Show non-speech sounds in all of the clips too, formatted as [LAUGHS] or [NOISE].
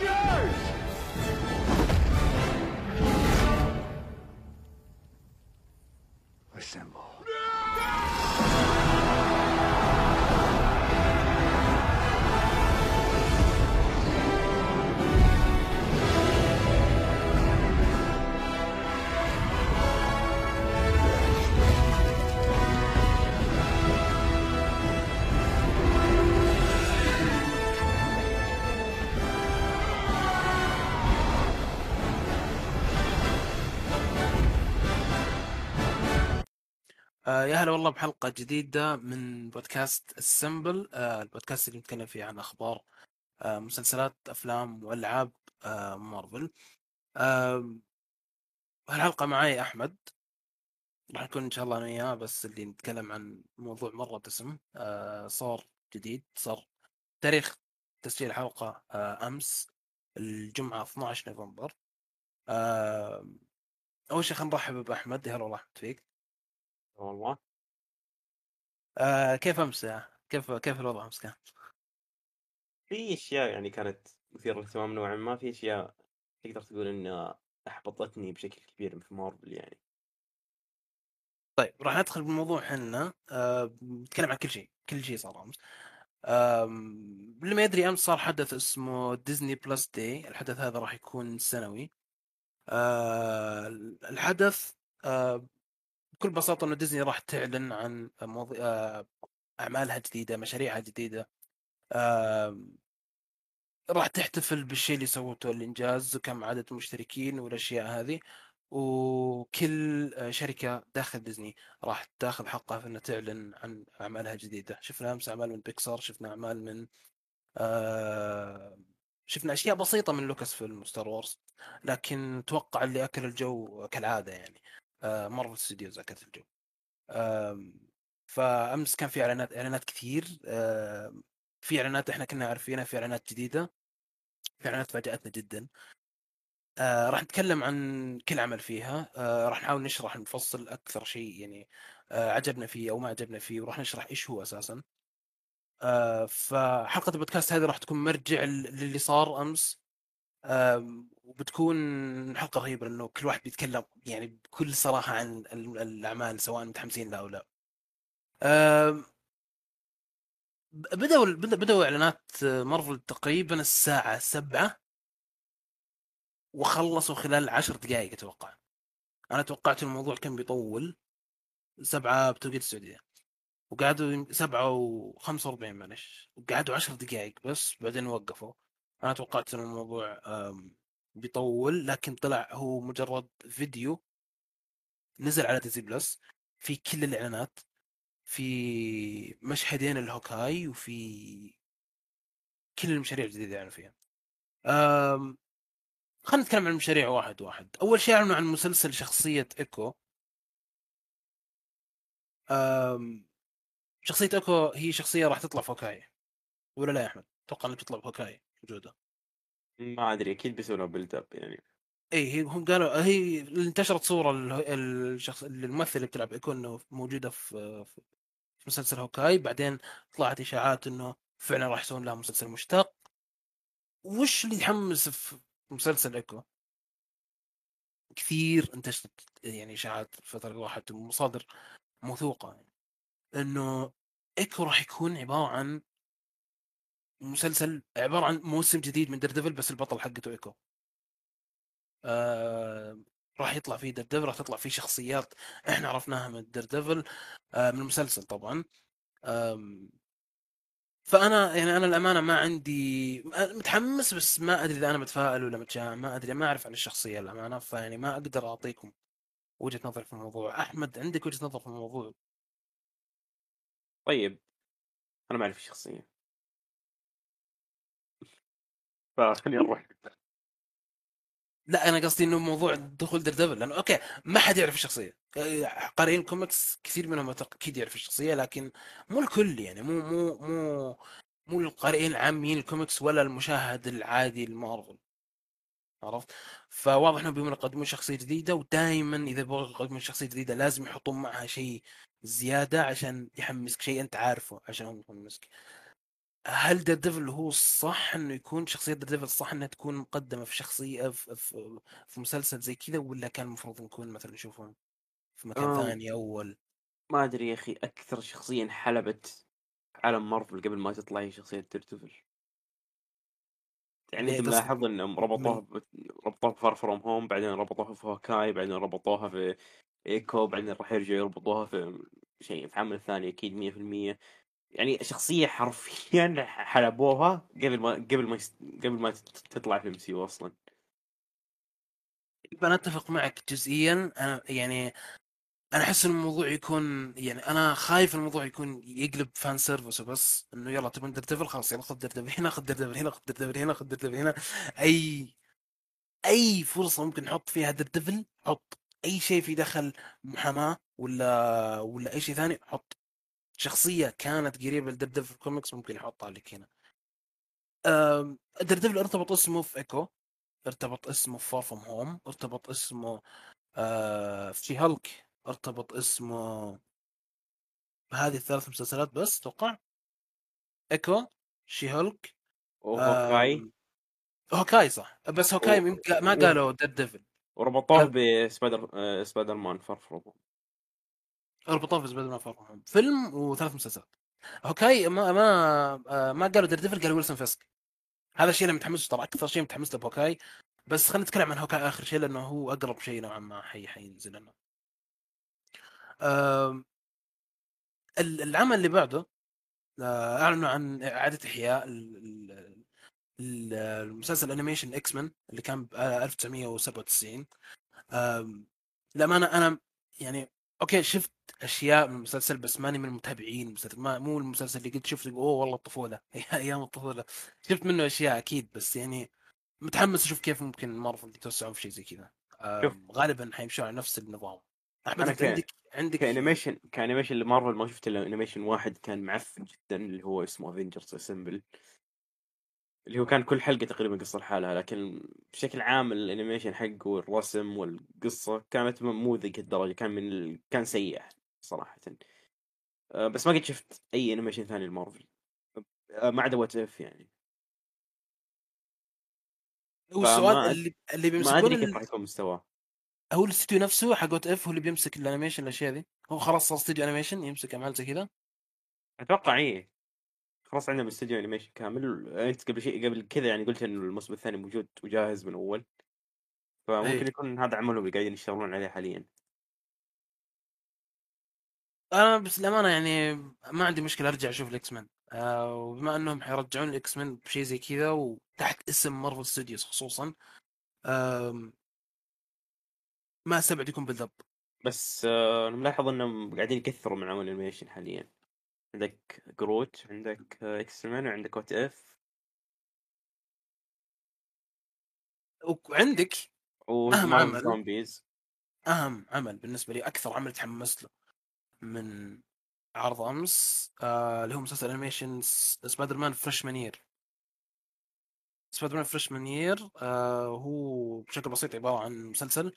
Avengers! Assemble. آه يا هلا والله بحلقة جديدة من بودكاست السمبل آه البودكاست اللي نتكلم فيه عن أخبار آه مسلسلات أفلام وألعاب مارفل هالحلقة معي أحمد. راح نكون إن شاء الله أنا وياه بس اللي نتكلم عن موضوع مرة دسم صار جديد صار تاريخ تسجيل الحلقة أمس الجمعة 12 نوفمبر. أول شيء خلينا نرحب بأحمد يا هلا والله أحمد فيك. والله. آه كيف أمس كيف كيف الوضع أمس كان؟ في أشياء يعني كانت مثيرة للاهتمام نوعا ما في أشياء تقدر تقول انها أحبطتني بشكل كبير في مارفل يعني. طيب راح ندخل بالموضوع حنا آه نتكلم عن كل شيء كل شيء صار أمس. اللي ما يدري أمس صار حدث اسمه Disney Plus Day الحدث هذا راح يكون سنوي. آه الحدث آه بكل بساطة إنه ديزني راح تعلن عن موضوع آه أعمالها الجديده مشاريعها الجديده آه راح تحتفل بالشيء اللي سوته الإنجاز وكم عدد المشتركين والأشياء هذه. وكل آه، شركة داخل ديزني راح تاخذ حقها في إنها تعلن عن أعمالها الجديده شفنا أمس أعمال من بيكسار شفنا أعمال من آه شفنا أشياء بسيطة من Lucasfilm و Star Wars. لكن توقع اللي أكل الجو كالعادة يعني. Marvel Studios اكلت الجو آم، فأمس كان في إعلانات إعلانات كثير في إعلانات إحنا كنا عارفينها في إعلانات جديدة في إعلانات فاجأتنا جدا. آه راح نتكلم عن كل عمل فيها. آه راح نحاول نشرح نفصل أكثر شيء يعني آه عجبنا فيه أو ما عجبنا فيه وراح نشرح إيش هو أساسا. فحلقة البودكاست هذه راح تكون مرجع للي صار أمس. وبتكون حلقة رهيبة لأنه كل واحد بيتكلم يعني بكل صراحة عن ال- الأعمال سواء متحمسين لها أو لا. بدأوا بدأ- بدأوا إعلانات مارفل تقريبا الساعة سبعة وخلصوا خلال عشر دقائق أتوقع. أنا توقعت الموضوع كان بيطول. سبعة بتوقيت السعودية. وقعدوا سبعة وخمسة وأربعين معلش. وقعدوا عشر دقائق بس بعدين وقفوا. أنا توقعت إن الموضوع آم، بيطول لكن طلع هو مجرد فيديو نزل على ديزني بلس في كل الإعلانات في مشهدين ال Hawkeye وفي كل المشاريع الجديدة يعني فيها. أم... خلينا نتكلم عن المشاريع واحد واحد. أول شيء أعلنوا عن مسلسل شخصية إيكو. أم... شخصية إيكو هي شخصية راح تطلع في Hawkeye. ولا لا يا أحمد؟ أتوقع إنها بتطلع في Hawkeye موجودة. ما أدري أكيد بيسوون build up يعني. اي هي هم قالوا هي انتشرت صورة ال- الشخص الممثل اللي بتلعب ايكو إنه موجودة في في مسلسل Hawkeye بعدين طلعت إشاعات إنه فعلا راح يسوون لها مسلسل مشتق. وش اللي يحمس في مسلسل إيكو؟ كثير انتشرت يعني إشاعات الفترة اللي راحت مصادر موثوقة يعني. إنه إيكو راح يكون عبارة عن مسلسل عبارة عن موسم جديد من ديرديفل بس البطل حقته إيكو. آه راح يطلع فيه ديرديفل راح تطلع فيه شخصيات إحنا عرفناها من ديرديفل آه من المسلسل طبعا. آم، فأنا يعني أنا الأمانة ما عندي متحمس بس ما أدري إذا أنا متفائل ولا متشائم ما أدري ما أعرف عن الشخصية الأمانة فيعني ما أقدر أعطيكم وجهة نظري في الموضوع. أحمد عندك وجهة نظر في الموضوع؟ طيب أنا ما أعرف الشخصية. فخلينا نروح لا أنا قصدي إنه موضوع دخول ديرديفل لأنه أوكي ما حد يعرف الشخصية. قارئين كوميكس كثير منهم أكيد يعرف الشخصية لكن مو الكل يعني مو مو مو مو القارئين العاميين الكوميكس ولا المشاهد العادي المارفل. عرفت؟ فواضح إنهم بيبون يقدمون شخصية جديدة ودائما إذا يبغوا يقدمون شخصية جديدة لازم يحطون معها شيء زيادة عشان يحمسك شيء أنت عارفه عشان هم يحمسك هل دير ديفل هو الصح إنه يكون شخصية دير ديفل صح إنها تكون مقدمة في شخصية في, في, في مسلسل زي كذا ولا كان المفروض نكون مثلا نشوفهم في مكان آه. ثاني أول؟ ما أدري يا أخي أكثر شخصية انحلبت عالم مارفل قبل ما تطلع هي شخصية دير يعني ليه أنت ملاحظ إنهم ربطوها ب... ربطوها في Far From Home بعدين ربطوها في Hawkeye بعدين ربطوها في ايكو بعدين راح يرجعوا يربطوها في شيء في عمل ثاني أكيد 100% يعني شخصية حرفيا حلبوها قبل ما قبل ما. قبل ما تطلع في MCU أصلا أنا أتفق معك جزئيا أنا يعني أنا أحس إن الموضوع يكون يعني أنا خايف الموضوع يكون يقلب fan service وبس إنه يلا تبون دير ديفل خلاص يلا خذ دير ديفل هنا خذ دير ديفل هنا خذ دير ديفل هنا خذ دير ديفل هنا أي أي فرصة ممكن نحط فيها دير ديفل حط أي شيء في دخل محاماة ولا ولا أي شيء ثاني حط شخصية كانت قريبة لدير ديفل كوميكس ممكن يحطها لك هنا. ديرديفل ارتبط اسمه في إيكو ارتبط اسمه في Far From Home ارتبط اسمه آه، في She-Hulk ارتبط اسمه بهذه الثلاث مسلسلات بس أتوقع. إيكو She-Hulk و Hawkeye. Hawkeye صح. بس Hawkeye و- ما قالوا ديد ديفل وربطوه بسبايدر آه، سبايدر مان Far From في سبايدر مان Far From Home فيلم وثلاث مسلسلات. Hawkeye ما ما آه، ما قالوا دير ديفل قالوا ويلسون فيسك. هذا الشيء اللي متحمس طبعا أكثر شيء متحمس له ب Hawkeye بس خلينا نتكلم عن Hawkeye آخر شيء لأنه هو أقرب شيء نوعا ما حي حينزل لنا العمل اللي بعده آه، أعلنوا عن إعادة إحياء ال- ال- ال- المسلسل ال animation X-Men اللي كان ب 1997 آم، للأمانة أنا يعني أوكي شفت أشياء من المسلسل بس ماني من المتابعين المسلسل ما مو المسلسل اللي قلت شفته أوه والله الطفولة. [LAUGHS] أيام الطفولة. شفت منه أشياء أكيد بس يعني متحمس أشوف كيف ممكن مارفل يتوسعون في شيء زي كذا. غالبا حيمشون على نفس النظام. أحمد أنت عندك عندك ك animation ك animation لمارفل ما شفت إلا animation واحد كان معفن جدا اللي هو اسمه Avengers Assemble اللي هو كان كل حلقة تقريبا قصة لحالها لكن بشكل عام ال animation حقه والرسم والقصة كانت مو ذيك الدرجة كان من ال... كان سيء صراحة. أه، بس ما قد شفت أي انيميشن ثاني لمارفل. أه، ما عدا What If يعني. هو السؤال اللي اللي ما بيمسكون ادري كيف راح يكون مستواه. هو الاستوديو نفسه حق What If هو اللي بيمسك ال animation الأشياء ذي هو خلاص صار استوديو animation يمسك أعمال زي كذا. أتوقع إيه. خلاص عندنا استوديو animation كامل. انت قبل شيء قبل كذا يعني قلت انه الموسم الثاني موجود وجاهز من أول. فممكن إيه. يكون هذا عملهم اللي قاعدين يشتغلون عليه حاليا. أنا بس الامانه يعني ما عندي مشكلة أرجع أشوف ال X-Men آه وبما إنهم حيرجعون ال X-Men بشيء زي كذا وتحت اسم مارفل Studios خصوصا آم، ما أستبعد يكون بالضبط. بس آه، أنا ملاحظ إنهم قاعدين يكثروا من عمل ال animation حاليا. عندك جروت عندك X-Men وعندك What If وعندك ومارفل عمل. Zombies. أهم عمل بالنسبة لي أكثر عمل تحمست له من عرض أمس آه اللي هو مسلسل animation سبايدر مان Freshman Year. Spider-Man Freshman Year آه هو بشكل بسيط عبارة عن مسلسل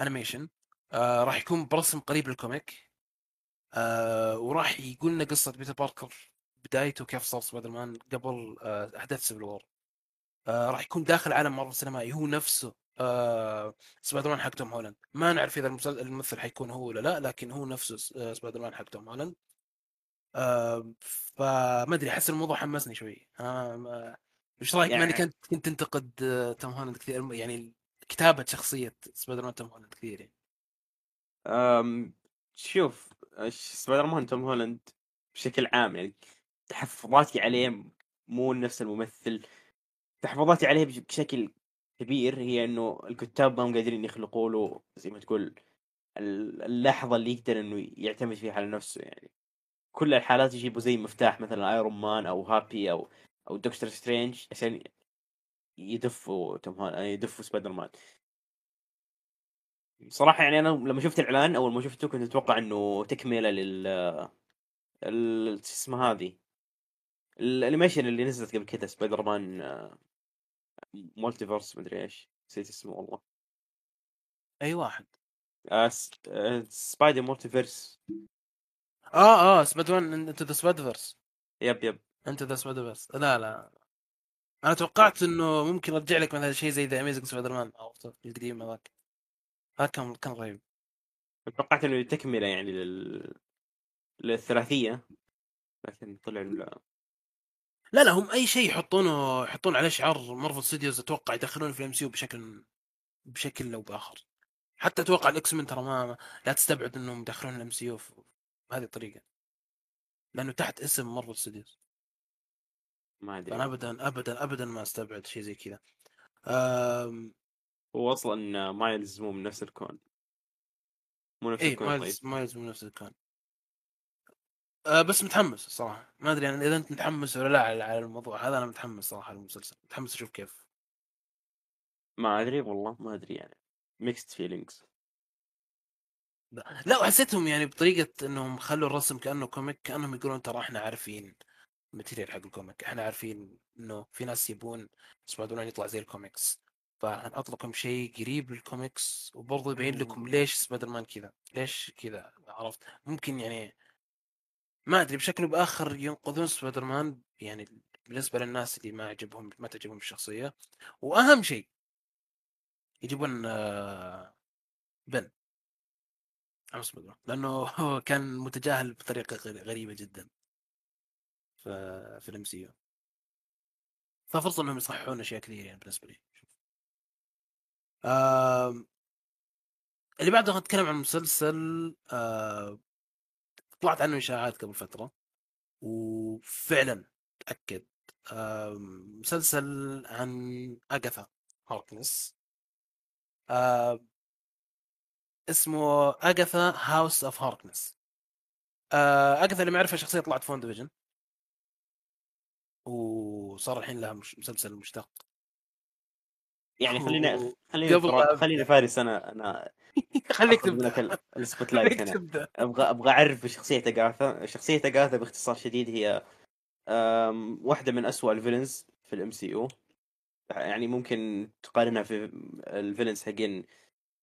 animation آه راح يكون برسم قريب لل comic. آه وراح يقول لنا قصة بيتر باركر بدايته كيف صار سبايدر مان قبل آه أحداث Civil War. آه راح يكون داخل عالم مارفل سينمائي هو نفسه آه سبايدر مان حق توم هولاند. ما نعرف إذا الممثل حيكون هو ولا لا لكن هو نفسه آه سبايدر مان حق توم هولاند. آه فما أدري أحس الموضوع حمسني شوي. آه ما- إيش رأيك؟ يعني... يعني- كنت كنت تنتقد آه توم هولاند كثير يعني كتابة شخصية سبايدر مان توم هولاند كثير يعني. أم شوف سبايدر مان توم هولاند بشكل عام يعني تحفظاتي عليه مو نفس الممثل. تحفظاتي عليه بش- بشكل كبير هي إنه الكتاب ما هم قادرين يخلقوا له زي ما تقول ال- اللحظة اللي يقدر إنه يعتمد فيها على نفسه يعني. كل الحالات يجيبوا زي مفتاح مثلا ايرون مان أو هابي أو أو دكتور سترينج عشان يدفوا توم هولاند يدفوا سبايدر مان. صراحة يعني أنا لما شفت الإعلان أول ما شفته كنت أتوقع إنه تكملة لل اسمها هذه؟ ال animation اللي نزلت قبل كذا سبايدر مان آه، multiverse مدري إيش نسيت اسمه والله. أي واحد. آه، س- آه، Spider multiverse آه آه Spider-Man Into the Spider-Verse yep yep. Into the Spider بس لا لا. أنا توقعت إنه ممكن يرجع لك مثلا شيء زي The Amazing Spider-Man أو القديم هذاك. هذا كان كان رهيب توقعت إنه تكمله يعني لل... للثلاثية لكن طلع لا. لا لا هم أي شيء يحطونه يحطون عليه شعار مارفل Studios أتوقع يدخلونه في ال MC بشكل بشكل أو بآخر. حتى أتوقع ال X-Men ترى ما لا تستبعد إنهم يدخلون ال MCU بهذه الطريقة. لأنه تحت اسم مارفل Studios ما أدري. أنا ابدا ابدا ابدا ما أستبعد شيء زي كذا. هو أصلا مايلز مو من نفس الكون مو نفس إيه الكون طيب. مايلز مايلز من نفس الكون. أه بس متحمس الصراحة. ما أدري أنا إذا أنت متحمس ولا لا على الموضوع هذا أنا متحمس صراحة المسلسل متحمس أشوف كيف. ما أدري والله ما أدري يعني. mixed feelings لا وحسيتهم يعني بطريقة إنهم خلوا الرسم كأنه comic كأنهم يقولون ترى إحنا عارفين ال material حق ال comic. إحنا عارفين إنه في ناس يبون سبايدر مان يطلع زي الكوميكس. فنحط لكم شيء قريب للكوميكس وبرضه يبين لكم ليش سبايدر مان كذا ليش كذا عرفت؟ ممكن يعني ما أدري بشكل بآخر ينقذون سبايدر مان يعني بالنسبة للناس اللي ما عجبهم ما تعجبهم الشخصية. وأهم شيء يجيبون آه، بن سبايدر مان لأنه [LAUGHS] كان متجاهل بطريقة غري- غريبة جدا في ال MCU ففرصة إنهم يصححون أشياء كثير يعني بالنسبة لي. آم، اللي بعده نتكلم عن مسلسل آه، طلعت عنه إشاعات قبل فترة وفعلا تأكد. آم، مسلسل عن اغاثا هاركنس. آه، اسمه Agatha House of Harkness اغاثا اللي ما شخصية طلعت WandaVision وصار الحين لها مسلسل مشتق. يعني خلينا خلينا قبل. خلينا فارس أنا أنا [LAUGHS] خليك تبدأ. ال- ال spotlight هنا. أبغى أبغى أعرف شخصية اغاثا شخصية اغاثا باختصار شديد هي واحدة من أسوأ ال villains في ال MCU يعني ممكن تقارنها في ال villains حقين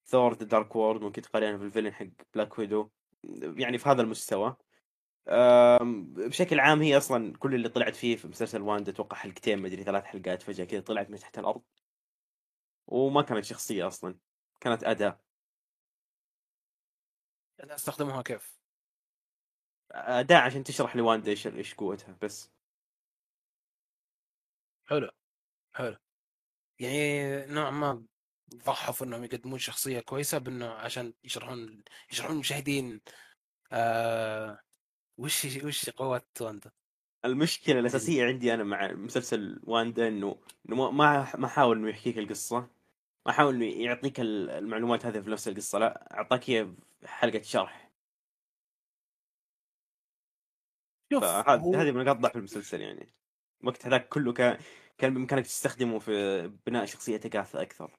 ثور The Dark World ممكن تقارنها في ال villain حق بلاك ويدو يعني في هذا المستوى. بشكل عام هي أصلا كل اللي طلعت فيه في مسلسل واندا أتوقع حلقتين مدري ثلاث حلقات فجأة كذا طلعت من تحت الأرض. وما كانت شخصية أصلا كانت أداة. استخدموها كيف؟ أداة عشان تشرح لواندا إيش إيش قوتها بس. حلو حلو. يعني نوعا ما ضحوا في إنهم يقدمون شخصية كويسة بإنه عشان يشرحون يشرحون المشاهدين آه وش وش قوات واندا المشكلة الأساسية عندي أنا مع مسلسل واندا إنه إنه ما- ما حاول إنه يحكيك القصة. ما حاول إنه يعطيك ال- المعلومات هذه في نفس القصة لا أعطاك هي في حلقة شرح. شوف هذه من نقاط ضعف المسلسل يعني. وقت هذاك كله كان كان بإمكانك تستخدمه في بناء شخصيه اغاثا أكثر.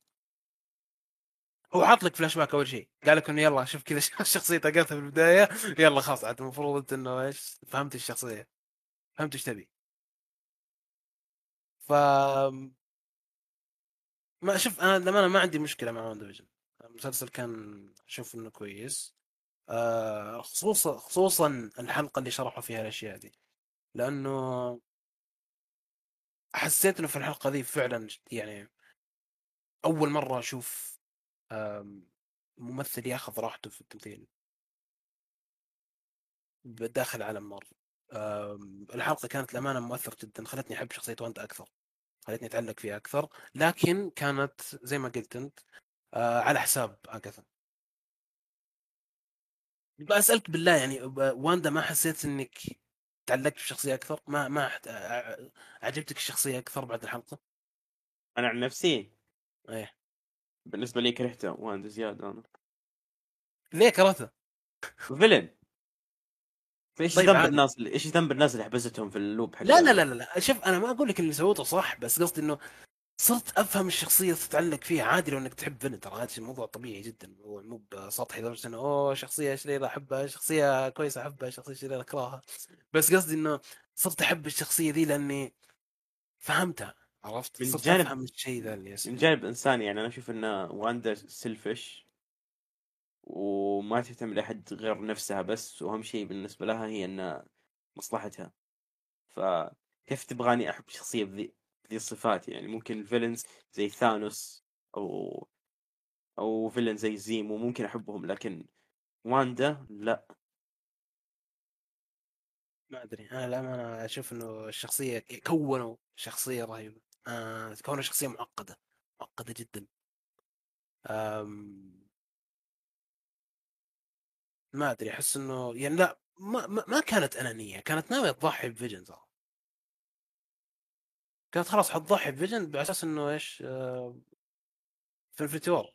هو حاط لك فلاش باك أول شيء. قال لك إنه يلا شوف كذا [LAUGHS] شخصيه اغاثا في البداية يلا خلاص عاد المفروض انت أنه إيش فهمت الشخصية. فهمت إيش تبي ف ما شوف أنا للامانه ما عندي مشكلة مع وان ديفيجن المسلسل كان أشوف إنه كويس. آه خصوصا خصوصا الحلقة اللي شرحوا فيها الأشياء دي. لأنه حسيت إنه في الحلقة دي فعلا يعني أول مرة أشوف ممثل ياخذ راحته في التمثيل. داخل عالم مارفل. الحلقة كانت الامانه مؤثرة جدا خلتني أحب شخصية وانت أكثر خلتني أتعلق فيها أكثر لكن كانت زي ما قلت أنت آه، على حساب اغاثا أسألك بالله يعني واندا ما حسيت إنك تعلقت بالشخصيه أكثر؟ ما ما عجبتك الشخصية أكثر بعد الحلقة؟ أنا عن نفسي؟ إيه. بالنسبة لي كرهته واندا زيادة أنا. ليه كرهته فيلن. إيش طيب. ذنب عادي. الناس اللي إيش ذنب الناس اللي حبستهم في اللوب حق لا لا لا لا شوف أنا ما أقول لك اللي سويته صح بس قصدي إنه صرت أفهم الشخصية تتعلق فيها عادي لو إنك تحب فيلن ترى هذا الموضوع طبيعي جدا. الموضوع مو بسطحي لدرجة إنه أوه شخصية شريره أحبها شخصية كويسة أحبها شخصية شريره أكرهها. بس قصدي إنه صرت أحب الشخصية ذي لأني فهمتها عرفت؟ من صرت جانب- أفهم الشيء ذا اللي من جانب إنساني يعني أنا أشوف ان واندا selfish وما تهتم لأحد غير نفسها بس وأهم شيء بالنسبة لها هي ان مصلحتها. ف كيف تبغاني أحب شخصية بذي بذي الصفات؟ يعني ممكن ال villains زي ثانوس أو أو villain زي زيمو ممكن أحبهم لكن واندا لا. ما أدري. أنا للامانه أشوف إنه الشخصية كونوا شخصية رهيبة. آه كونوا شخصية معقدة معقدة جدا. آم... ما أدري أحس إنه يعني لا ما, ما, ما كانت أنانية كانت ناوية تضحي بفيجن ترى كانت خلاص حتضحي بفيجن على أساس إنه إيش آه في Infinity War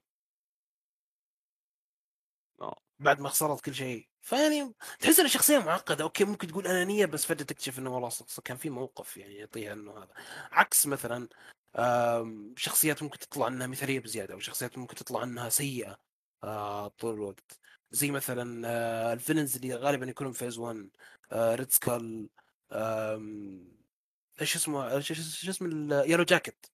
آه. بعد ما خسرت كل شيء. فيعني تحس ان الشخصيه معقدة أوكي ممكن تقول أنانية بس فجأة تكتشف إنه والله كان في موقف يعني يعطيها إنه هذا. عكس مثلا شخصيات ممكن تطلع إنها مثالية بزيادة أو شخصيات ممكن تطلع إنها سيئة آه، طول الوقت. زي مثلا آه، الفيلنز اللي غالبا يكونون فيز 1 ريد سكال إيش اسمه إيش اسم يلو جاكيت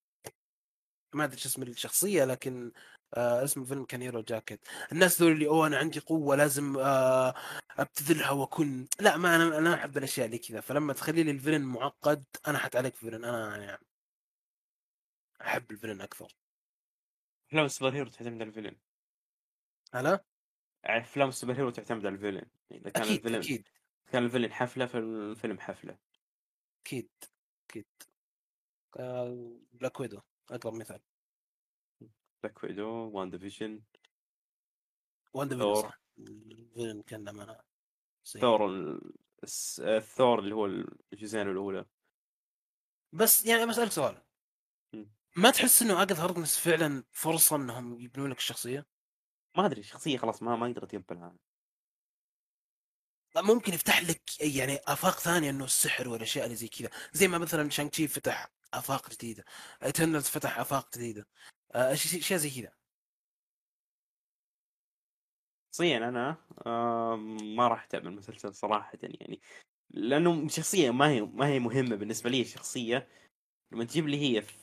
ما أدري إيش اسم الشخصية لكن آه اسم الفيلم كان هيرو جاكيت الناس ذول اللي أوه أنا عندي قوة لازم آه أبتذلها وأكون لا ما أنا أنا أحب الأشياء اللي كذا. فلما تخلي لي ال villain معقد أنا حتعلق في villain. أنا يعني أحب ال villain أكثر. افلام ال superhero تعتمد على ال villain. هلا؟ أفلام ال superhero تعتمد على ال villain إذا كان أكيد ال villain أكيد. كان ال villain حفلة فالفيلم حفلة. أكيد أكيد. آه Black Widow أقرب مثال. Black Widow WandaVision WandaVision ال villain كان لما ثور الثور اللي هو الجزئين الأولى. بس يعني بسالك سؤال. ما تحس إنه أجاثا هاركنس فعلا فرصة إنهم يبنون لك الشخصية؟ ما أدري الشخصيه خلاص ما ما قدرت يبنها ممكن يفتح لك يعني آفاق ثانية إنه السحر والأشياء اللي زي كذا. زي ما مثلا شانج تشي فتح آفاق جديدة Eternals فتح آفاق جديدة. آه، اشياء زي كذا. شخصيا أنا ما راح أتابع المسلسل صراحة يعني. لأنه شخصية ما هي ما هي مهمة بالنسبة لي الشخصية. لما تجيب لي هي في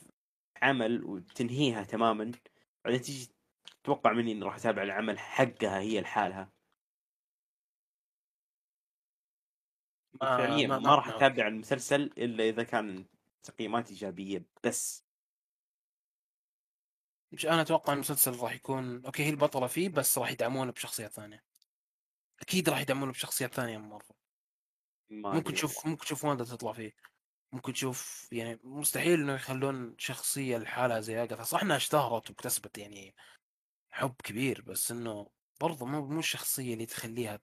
عمل وتنهيها تماما بعدين تيجي تتوقع مني إني راح أتابع العمل حقها هي لحالها؟ ما فعليا ما, ما راح أتابع المسلسل إلا إذا كان تقييمات إيجابية بس. مش أنا أتوقع المسلسل راح يكون أوكي هي البطلة فيه بس راح يدعمونه بشخصيات ثانية. أكيد راح يدعمونه بشخصيات ثانية من مارفل ممكن تشوف ممكن تشوف واندا تطلع فيه. ممكن تشوف يعني مستحيل إنه يخلون شخصية لحالها زي اجاثا صح إنها اشتهرت واكتسبت يعني حب كبير بس إنه برضه مو مو الشخصية اللي تخليها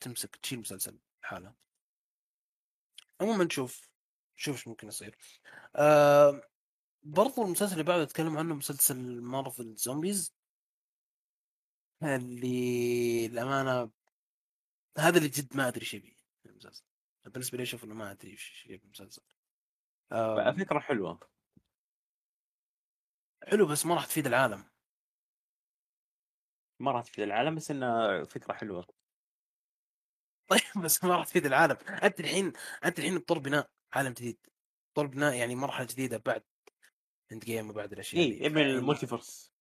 تمسك تشيل مسلسل لحالها عموما نشوف شوف إيش ممكن يصير. آه برضو المسلسل اللي بعده اتكلم عنه مسلسل مارفل زومبيز اللي الأمانة هذا اللي جد ما أدري إيش يبي المسلسل. بالنسبة لي أشوف إنه ما أدري إيش يبي المسلسل. آه فكرة حلوة. حلو بس ما راح تفيد العالم. ما راح تفيد العالم بس انها فكرة حلوة. طيب [LAUGHS] بس ما راح تفيد العالم. أنت الحين أنت الحين بطور بناء عالم جديد. طور بناء يعني مرحلة جديدة بعد Endgame وبعد الأشياء إي إبن ال multiverse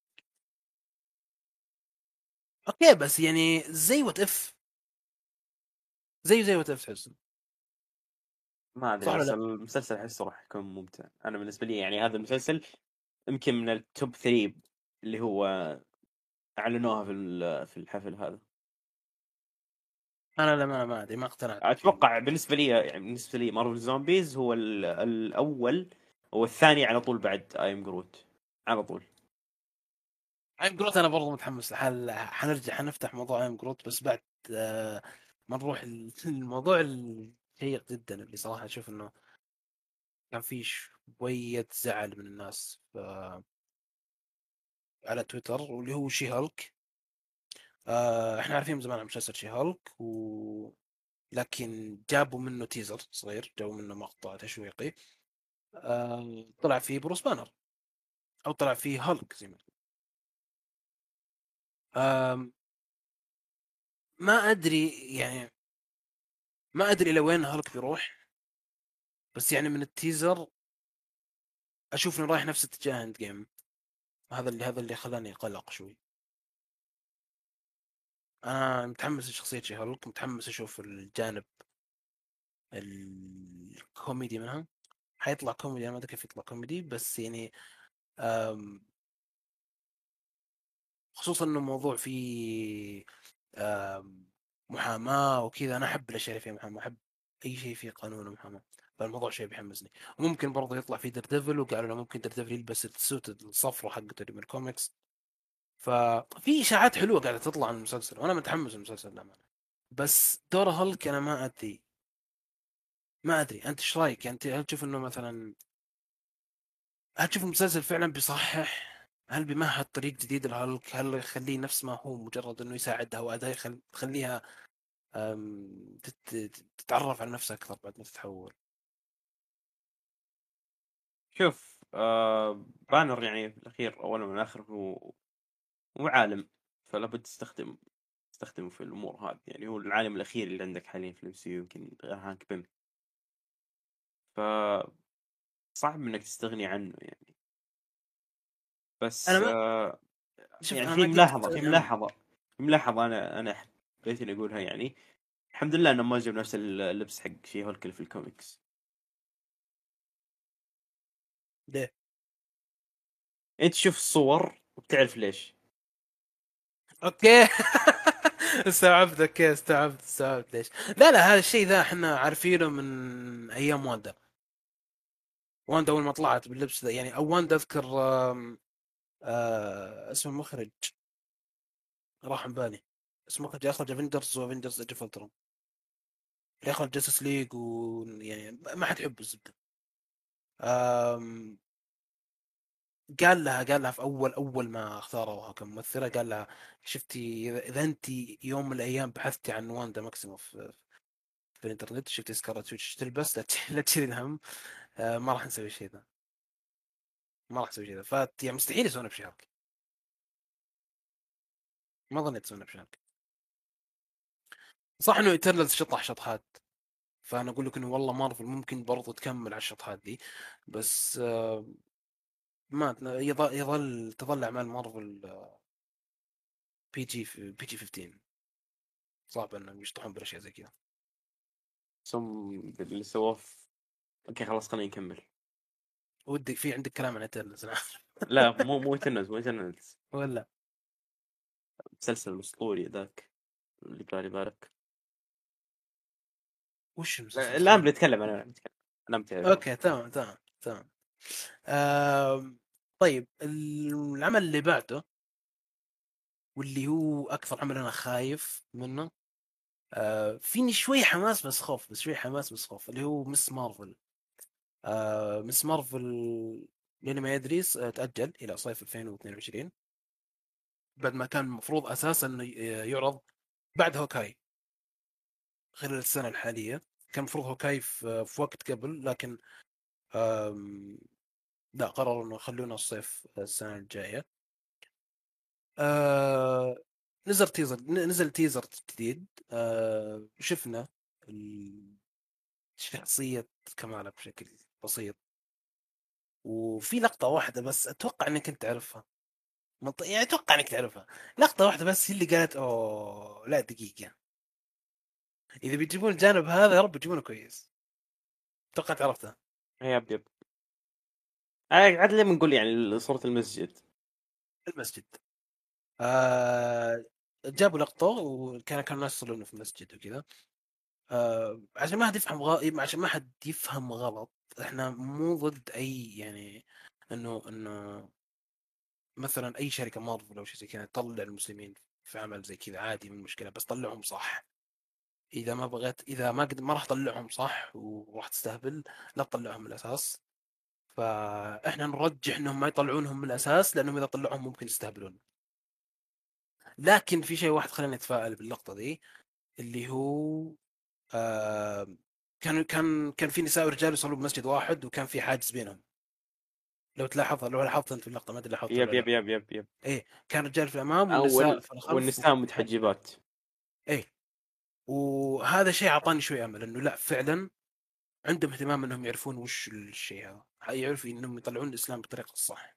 أوكي بس يعني زي What If زي زي What If تحس ما أدري بس المسلسل أحسه راح يكون ممتع. أنا بالنسبة لي يعني هذا المسلسل يمكن من ال top 3 اللي هو أعلنوها في في الحفل هذا. أنا لا ما أدري ما اقتنعت أتوقع بالنسبة لي يعني بالنسبة لي مارفل Zombies هو الأول والثاني على طول بعد I Am Groot على طول. I Am Groot أنا برضو متحمس حال حنرجع حنفتح موضوع I Am Groot بس بعد آه، ما نروح الموضوع الشيق جدا اللي صراحة أشوف إنه كان في شوية زعل من الناس ف... على تويتر واللي هو She-Hulk. آه إحنا عارفين من زمان عن مسلسل She-Hulk و لكن جابوا منه teaser صغير جابوا منه مقطع تشويقي. آه طلع فيه بروس بانر أو طلع فيه هالك زي ما آه ما أدري يعني ما أدري إلى وين هالك بيروح. بس يعني من ال teaser أشوف إنه رايح نفس اتجاه Endgame هذا اللي هذا اللي خلاني قلق شوي. أنا متحمس لشخصية She-Hulk متحمس أشوف الجانب الكوميدي منها. حيطلع كوميدي أنا ما أدري كيف يطلع كوميدي بس يعني خصوصا إنه موضوع فيه آم، محاماة وكذا أنا أحب الأشياء اللي فيها محاماة أحب أي شيء فيه قانون ومحاماة. فالموضوع شيء بيحمسني. وممكن برضه يطلع في Daredevil وقالوا له ممكن Daredevil يلبس ال suit الصفرة حقته اللي من الكوميكس ففي إشاعات حلوة قاعدة تطلع عن المسلسل وأنا متحمس للمسلسل للامانه بس دور هالك أنا ما أدري. ما أدري. أنت إيش رأيك؟ أنت هل تشوف إنه مثلا هل تشوف المسلسل فعلا بيصحح؟ هل بيمهد طريق جديد لهالك؟ هل يخليه نفس ما هو مجرد إنه يساعدها واداء يخل... تخليها أم... تت... تتعرف على نفسها أكثر بعد ما تتحول؟ شوف آه بانر يعني في الأخير اولا والاخر هو هو عالم فلا بد تستخدم تستخدمه في الأمور هذه. يعني هو العالم الأخير اللي عندك حاليا في ال MCU يمكن غير هانك بيم ف صعب إنك تستغني عنه يعني. بس أنا ما- آه يعني في ملاحظة في ملاحظة في ملاحظة أنا أنا حبيت إني أقولها يعني. الحمد لله إنه ما جاب نفس اللبس حق She-Hulk في الكوميكس. ليه؟ أنت تشوف الصور وبتعرف ليش. أوكي. [LAUGHS] استوعبت أوكي استوعبت استوعبت ليش. لا لا هذا الشيء ذا إحنا عارفينه من أيام واندا. واندا أول ما طلعت باللبس ذا يعني أو واندا أذكر آم، آه اسم المخرج راح عن بالي. اسم المخرج اخرج Avengers و Avengers Age of اللي اخرج Justice League ويعني ما حد يحبه الزبده آم، قال لها قال لها في أول أول ما اختاروها كممثلة قال لها شفتي إذا انت يوم من الأيام بحثتي عن واندا ماكسيموف في, في الإنترنت شفتي Scarlet Witch تلبس لا تشيلين هم آه، ما راح نسوي الشيء ذا. ما راح نسوي الشيء ذا. فات يعني مستحيل يسوونه بشهرك ما ظنيت يسوونه بشهرك صح إنه ايترنالز شطح شطحات. فأنا أقول لك إنه والله مارفل ممكن برضو تكمل على الشطحات دي بس آه، ما يظل, يظل تظل أعمال مارفل بي جي بي جي 15 صعب إنهم يشطحون بالاشياء زي كذا. ثم اللي سواه okay خلاص خلينا نكمل. ودي في عندك كلام عن Eternals لا مو مو Eternals مو Eternals ولا. المسلسل الاسطوري ذاك اللي بالي بالك. وش المسلسل؟ الآن بنتكلم أنا بنتكلم. أنا okay تمام تمام تمام. آم، طيب العمل اللي بعده واللي هو أكثر عمل أنا خايف منه آه فيني شوي حماس بس خوف بس شوي حماس بس خوف اللي هو Ms. Marvel. آه Ms. Marvel لاني ما يدري آه، تأجل إلى صيف 2022 بعد ما كان المفروض أساسا يعرض بعد Hawkeye. خلال السنة الحالية. كان المفروض Hawkeye في في وقت قبل لكن لا قرروا إنه يخلونه الصيف السنة الجاية. آه نزل تيزر نزل تيزر جديد. آه شفنا شخصية كمالا بشكل بسيط. وفي لقطة واحدة بس أتوقع إنك أنت تعرفها. يعني أتوقع إنك تعرفها. لقطة واحدة بس هي اللي قالت أوه لا دقيقة. إذا بيجيبون الجانب هذا يا رب يجيبونه كويس. أتوقع عرفتها يب يب. عاد ليه بنقول يعني صورة المسجد. المسجد. آه جابوا لقطة وكان كانوا الناس يصلون في المسجد وكذا. آه عشان ما حد يفهم غ... عشان ما حد يفهم غلط إحنا مو ضد أي يعني إنه إنه مثلا أي شركة مارفل أو شيء زي كذا تطلع المسلمين في عمل زي كذا عادي من مشكلة بس طلعهم صح. إذا ما بغيت إذا ما قد ما راح تطلعهم صح؟ وراح تستهبل لا تطلعهم من الأساس. فإحنا نرجح إنهم ما يطلعونهم من الأساس لأنهم إذا طلعوهم ممكن يستهبلون. لكن في شيء واحد خلاني أتفائل باللقطه دي اللي هو آه كان كان كان في نساء ورجال يصلوا بمسجد واحد وكان في حاجز بينهم. لو تلاحظ لو لاحظت أنت في اللقطة ما أدري لاحظت يب يب. يب يب يب. إيه كان رجال في الأمام والنساء في الخلف والنساء متحجبات. إيه. وهذا شيء اعطاني شوي أمل إنه لأ فعلا عندهم اهتمام إنهم يعرفون وش الشيء هذا. يعرفوا إنهم يطلعون الإسلام بالطريقة الصح.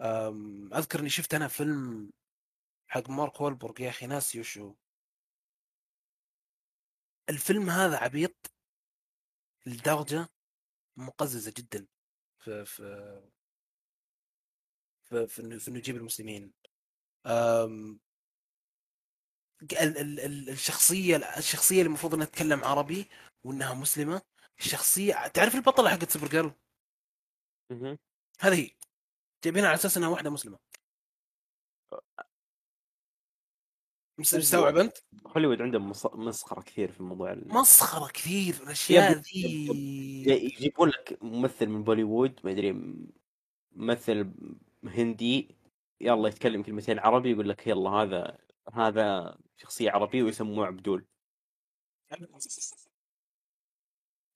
أم، أذكر إني شفت أنا فيلم حق مارك وولبرغ يا أخي ناسي وشو الفيلم هذا عبيط لدرجة مقززة جدا في في في, في, إنه يجيب المسلمين. ال الشخصية الشخصية اللي المفروض إنها تتكلم عربي وإنها مسلمة الشخصية تعرف البطلة حقت سوبر جيرل هذه هي. جايبينها على أساس إنها واحدة مسلمة. مستوعب أنت؟ هوليوود عندهم مسخرة كثير في الموضوع مسخرة كثير الأشياء ذي. يجيبون لك ممثل من بوليوود ما أدري ممثل هندي يلا يتكلم كلمتين عربي يقول لك يلا هذا هذا شخصية عربية ويسموه عبدول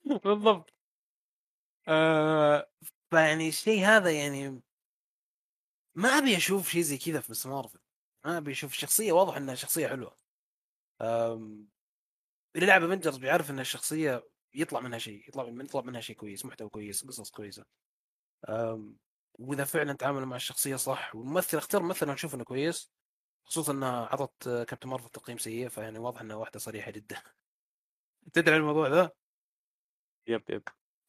[LAUGHS] بالضبط آه فيعني الشيء هذا يعني ما أبي أشوف شيء زي كذا في مس مارفل ما أبي أشوف الشخصيه واضح إنها شخصية حلوة. اللي لعب Avengers بيعرف إن الشخصية يطلع منها شيء يطلع من يطلع منها شيء كويس محتوى كويس قصص كويسة. وإذا فعلا تعاملوا مع الشخصية صح والممثل اختار ممثل نشوف إنه كويس خصوصا إنها عطت Captain Marvel تقييم سيء فيعني واضح إنها واحدة صريحة جدا. [LAUGHS] تدري عن الموضوع ذا؟ yep yep.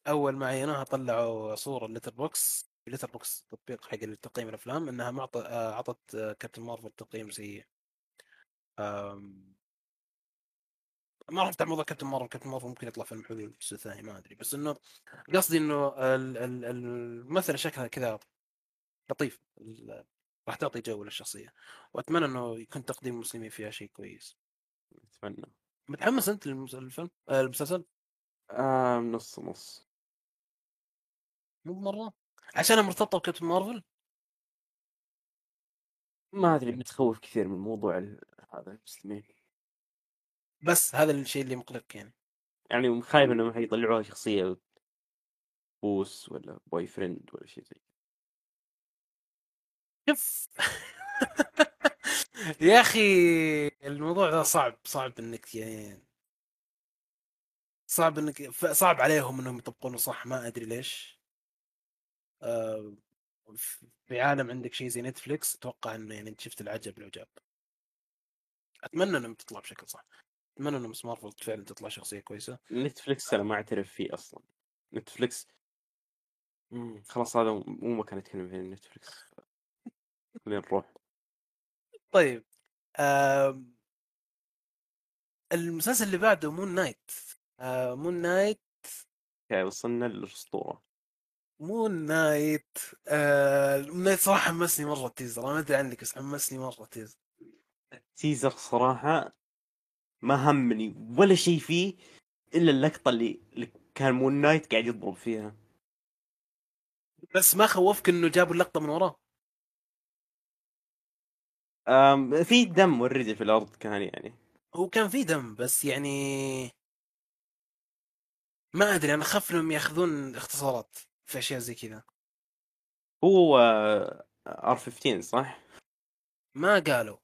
أول ما عينوها طلعوا صورة Letterboxd Letterboxd تطبيق حق تقييم الأفلام إنها معط... عطت Captain Marvel تقييم سيء. ما راح افتح موضوع كابتن مارفل كابتن مارفل ممكن يطلع فيلم حلو الجزء الثاني ما أدري بس إنه قصدي إنه الممثله شكلها كذا لطيف راح تعطي جو للشخصية وأتمنى إنه يكون تقديم المسلمين فيها شيء كويس. أتمنى. متحمس أنت للفيلم؟ آه، المسلسل؟ آه نص نص. مو بمرة؟ عشان مرتبطة بكابتن مارفل؟ ما أدري متخوف كثير من موضوع هذا المسلمين. بس هذا الشيء اللي مقلق يعني. يعني خايف إنهم حيطلعوها شخصية boss ولا boyfriend ولا شيء زي شوف. [LAUGHS] يا أخي الموضوع ذا صعب صعب إنك يعني صعب إنك صعب عليهم إنهم يطبقونه صح ما أدري ليش. آه، في عالم عندك شيء زي Netflix أتوقع إنه يعني أنت شفت العجب العجاب. أتمنى إنهم تطلع بشكل صح. أتمنى انه Ms. Marvel فعلا تطلع شخصية كويسة. Netflix أنا ما أعترف فيه أصلا. Netflix خلاص هذا مو مكان نتكلم فيه Netflix خلينا نروح. طيب آم... المسلسل اللي بعده Moon Knight آه مون نايت أوكي وصلنا للأسطورة. Moon Knight آه Moon Knight صراحة حمسني مرة ال teaser. أنا ما أدري عنك بس حمسني مرة التيزر. التيزر صراحة ما همني ولا شيء فيه إلا اللقطة اللي, اللي كان Moon Knight قاعد يضرب فيها. بس ما خوفك إنه جابوا اللقطة من وراه. في دم ورد في الأرض كان يعني. هو كان في دم بس يعني ما أدري أنا أخاف إنهم يأخذون اختصارات في أشياء زي كذا. هو R 15 صح؟ ما قالوا.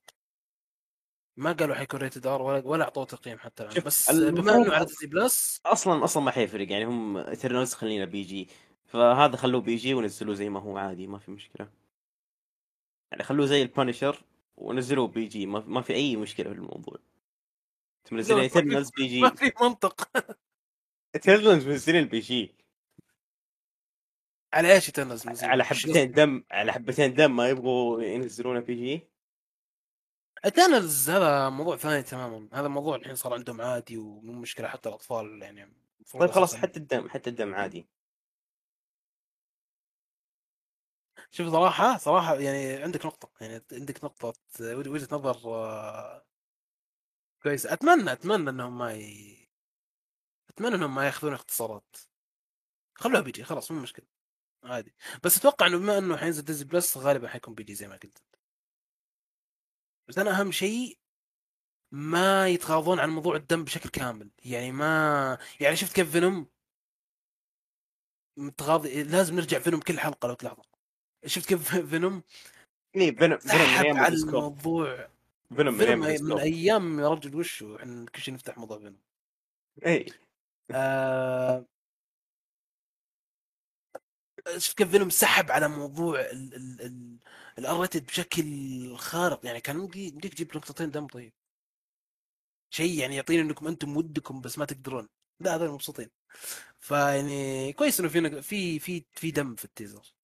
ما قالوا حيكون rated R ولا ولا أعطوه تقييم حتى الآن. بس بما إنه على Disney Plus أصلا أصلا ما حيفرق يعني هم Eternals خلينا PG. فهذا خلوه PG ونزلوه زي ما هو عادي ما في مشكلة. يعني خلوه زي ال Punisher ونزلوه PG. ما, في أي مشكلة في الموضوع. منزلين Eternals PG. ما في منطق. Eternals منزلين PG. على إيش Eternals على حبتين دم على حبتين دم ما يبغوا ينزلونه PG. Eternals هذا موضوع ثاني تماما. هذا موضوع الحين صار عندهم عادي ومو مشكلة حتى الأطفال يعني. طيب خلاص حتى الدم حتى الدم عادي. شوف صراحة صراحة يعني عندك نقطة يعني عندك نقطة وجهة نظر آه، كويسة. أتمنى أتمنى أنهم ما ي... أتمنى أنهم ما يأخذون اختصارات. خلوها PG خلاص مو مشكلة عادي. بس أتوقع أنه بما أنه حينزل Disney Plus غالبا حيكون PG زي ما قلت. بس أنا أهم شيء ما يتغاضون عن موضوع الدم بشكل كامل. يعني ما يعني شفت كيف Venom متغاضي لازم نرجع Venom كل حلقة لو تلاحظ شفت كيف [LAUGHS] Venom؟ إيه Venom Venom على الموضوع. Venom من, من أيام يا رجل وشو إحنا كل شيء نفتح موضوع Venom. اي آه... شفت كيف Venom سحب على موضوع ال R-rated بشكل خارق؟ يعني كان يمديك تجيب نقطتين دم طيب. شيء يعني يعطيني إنكم أنتم ودكم بس ما تقدرون. لا هذول مبسوطين. فيعني كويس إنه في في في في دم في ال teaser.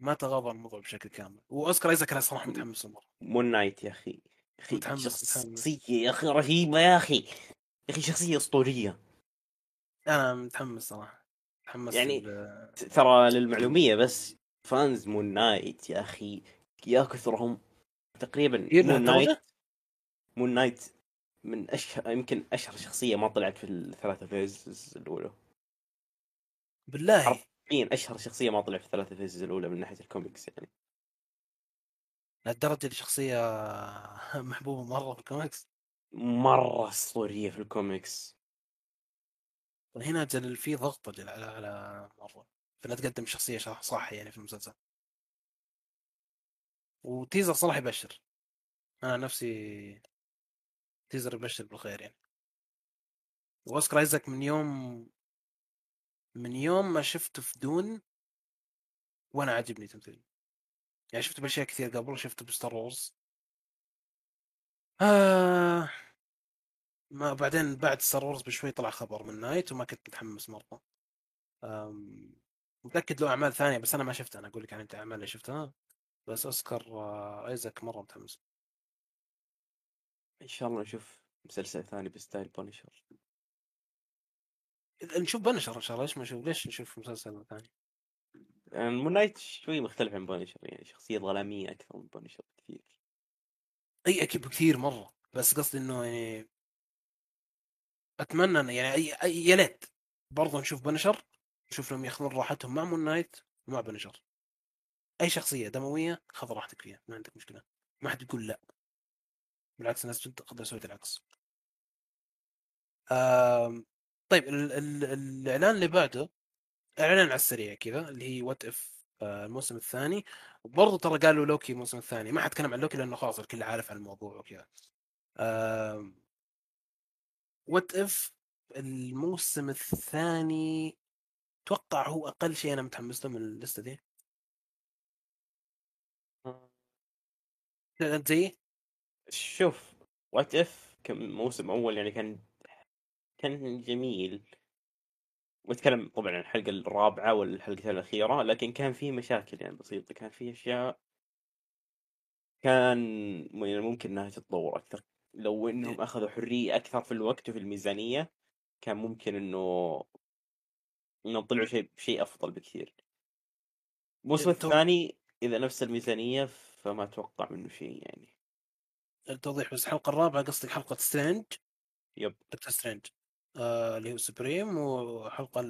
ما تغاضى عن الموضوع بشكل كامل. وأوسكار أيزاك أنا صراحة متحمس مره Moon Knight يا أخي. أخي متحمس-. شخصية يا أخي رهيبة يا أخي. يا أخي شخصية أسطورية. أنا متحمس صراحة. متحمس يعني ال- ترى للمعلومية بس fans Moon Knight يا أخي. يا كثرهم. تقريبا Moon Knight؟ Moon Knight من أشهر يمكن أشهر شخصية ما طلعت في الثلاثة phase الأولى. بالله. حرفيا أشهر شخصية ما طلعت في الثلاثه phase الأولى من ناحية الكوميكس يعني. لهالدرجة دي شخصية [LAUGHS] محبوبة مرة في الكوميكس؟ مرة أسطورية في الكوميكس. هنا جل في ضغط جل على على مرة. فانها تقدم شخصية صح, يعني في المسلسل. و teaser صراحة يبشر. أنا نفسي teaser يبشر بالخير يعني. وأوسكار آيزاك من يوم من يوم ما شفته في Dune وأنا عاجبني تمثيل يعني شفته بأشياء كثير قبل شفته ب Star Wars. آه ما بعدين بعد Star Wars بشوي طلع خبر Moon Knight وما كنت متحمس مرة. آم، متأكد له أعمال ثانية بس أنا ما شفتها أنا أقول لك عن أنت أعمال اللي شفتها. بس أوسكار آه، مرة متحمس. إن شاء الله نشوف مسلسل ثاني ب style Punisher نشوف Punisher إن شاء الله ليش ما نشوف ليش نشوف مسلسل ثاني؟ Moon Knight شوي مختلف عن Punisher يعني شخصية ظلاميه أكثر من Punisher كثير أي أكيد بكثير مرة بس قصدي إنه يعني أتمنى إنه يعني أي أي يا ليت برضه نشوف Punisher نشوف لهم ياخذون راحتهم مع Moon Knight ومع Punisher أي شخصية دموية خذ راحتك فيها ما عندك مشكلة. ما حد يقول لا. بالعكس الناس تقدر سويت العكس آم، طيب ال ال الإعلان اللي بعده إعلان على السريع كذا اللي هي What If الموسم الثاني. وبرضه ترى قالوا لوكي الموسم الثاني. ما حد تكلم عن لوكي لأنه خلاص الكل عارف عن الموضوع وكذا. What If الموسم الثاني أتوقع هو أقل شيء أنا متحمس له من اللسته دي؟ انت زيي؟ شوف What If كموسم أول يعني كان كان جميل. وأتكلم طبعا عن الحلقة الرابعة والحلقة الأخيرة لكن كان فيه مشاكل يعني بسيطة كان فيه أشياء كان يعني ممكن إنها تتطور أكثر. لو إنهم أخذوا حرية أكثر في الوقت وفي الميزانية كان ممكن إنه إنهم طلعوا شيء شيء أفضل بكثير. الموسم الثاني إذا نفس الميزانية فما أتوقع منه شيء يعني. التوضيح بس الحلقة الرابعة قصدك حلقة Strange؟ yep. دكتور Strange. آه اللي هو Supreme والحلقة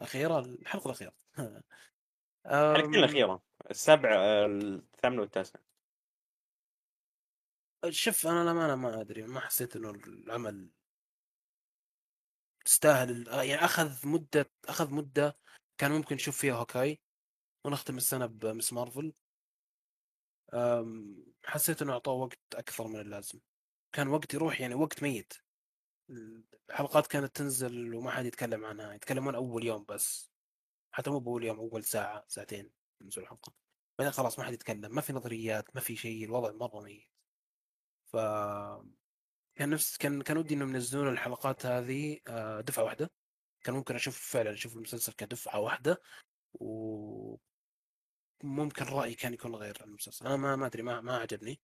الأخيرة الحلقة الأخيرة. [LAUGHS] الحلقتين الأخيرة السابع الثامنه والتاسعه شوف أنا للامانه ما أدري ما حسيت إنه العمل تستاهل ال- يعني أخذ مدة أخذ مدة كان ممكن نشوف فيها هوكاي ونختم السنة بمس مارفل. حسيت إنه اعطوه وقت أكثر من اللازم. كان وقت يروح يعني وقت ميت. الحلقات كانت تنزل وما حد يتكلم عنها يتكلمون أول يوم بس. حتى مو بأول يوم أول ساعة ساعتين نزول الحلقة بعدين خلاص ما حد يتكلم ما في نظريات ما في شيء الوضع مرة ميت. ف كان نفس كان كان ودي إنهم ينزلون الحلقات هذه آه، دفعة واحدة. كان ممكن أشوف فعلا أشوف المسلسل كدفعة واحدة. و ممكن رأيي كان يكون غير المسلسل. أنا ما ما أدري ما ما عجبني.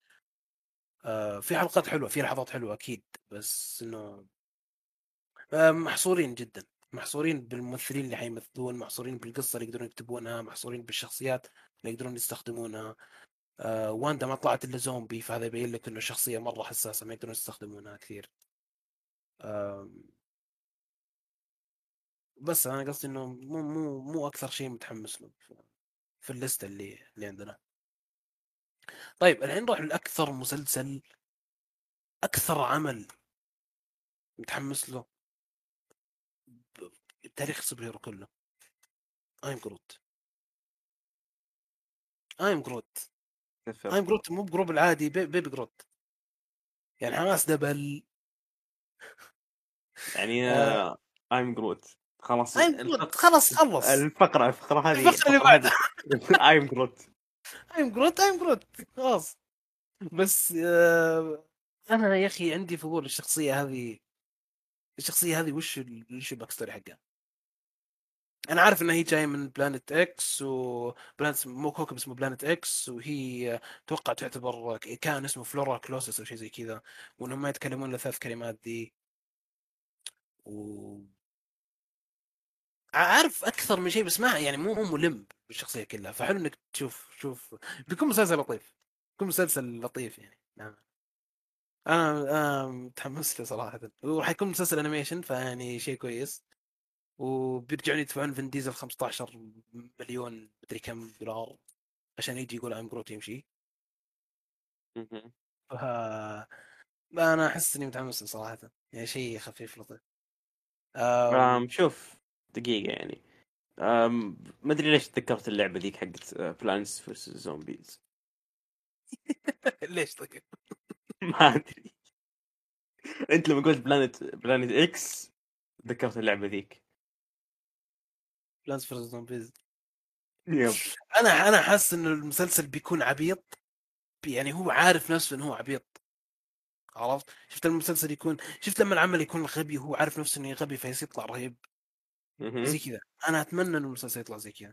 آه، في حلقات حلوة في لحظات حلوة أكيد بس إنه محصورين جدا. محصورين بالممثلين اللي حيمثلون محصورين بالقصة اللي يقدرون يكتبونها محصورين بالشخصيات اللي يقدرون يستخدمونها. آه، واندا ما طلعت إلا زومبي فهذا يبين لك إنه شخصية مرة حساسة ما يقدرون يستخدمونها كثير. بس أنا قصدي إنه مو مو مو أكثر شيء متحمس له في- الليسته اللي اللي عندنا. طيب الحين نروح لأكثر مسلسل أكثر عمل متحمس له. بتاريخ ال superhero كله. ايم جروت ايم جروت ايم جروت مو بجروب العادي ba- baby Groot يعني حماس double. يعني [LAUGHS] آه. I am Groot خلاص I am Groot خلاص خلص. الفقرة الفقرة هذه الفقرة اللي بعدها. I am Groot I am Groot I am Groot خلاص. بس آه أنا يا أخي عندي فضول الشخصية هذه. الشخصية هذه وش وش ال backstory حقها؟ أنا عارف انها هي جاية من Planet X و planet مو كوكب اسمه Planet X وهي أتوقع تعتبر ك- كائن اسمه Flora colossus أو شيء زي كذا وانهم ما يتكلمون الا ثلاث كلمات دي. و عارف أكثر من شيء بس ما يعني مو مو ملم بالشخصية كلها. فحلو إنك تشوف شوف بيكون مسلسل لطيف. بيكون مسلسل لطيف يعني. نعم. أنا أنا متحمس له صراحة. وراح يكون مسلسل animation فيعني شيء كويس. وبيرجعون يدفعون فين ديزل 15 مليون مدري كم دولار عشان يجي يقول I am Groot يمشي. ف أنا أحس إني متحمس صراحة. يعني شيء خفيف لطيف. أم... آم شوف دقيقة يعني. ما أدري ليش تذكرت اللعبة ذيك حقت Plants vs. Zombies ليش طيب؟ [LAUGHS] ما أدري. أنت لما قلت Planet Planet X تذكرت اللعبة ذيك. Plants vs. Zombies yep. أنا أنا حاسس انه المسلسل بيكون عبيط يعني هو عارف نفسه انه هو عبيط. عرفت؟ شفت المسلسل يكون شفت لما العمل يكون غبي وهو عارف نفسه إنه غبي فيطلع رهيب. زي كذا. أنا أتمنى انه المسلسل يطلع زي كذا.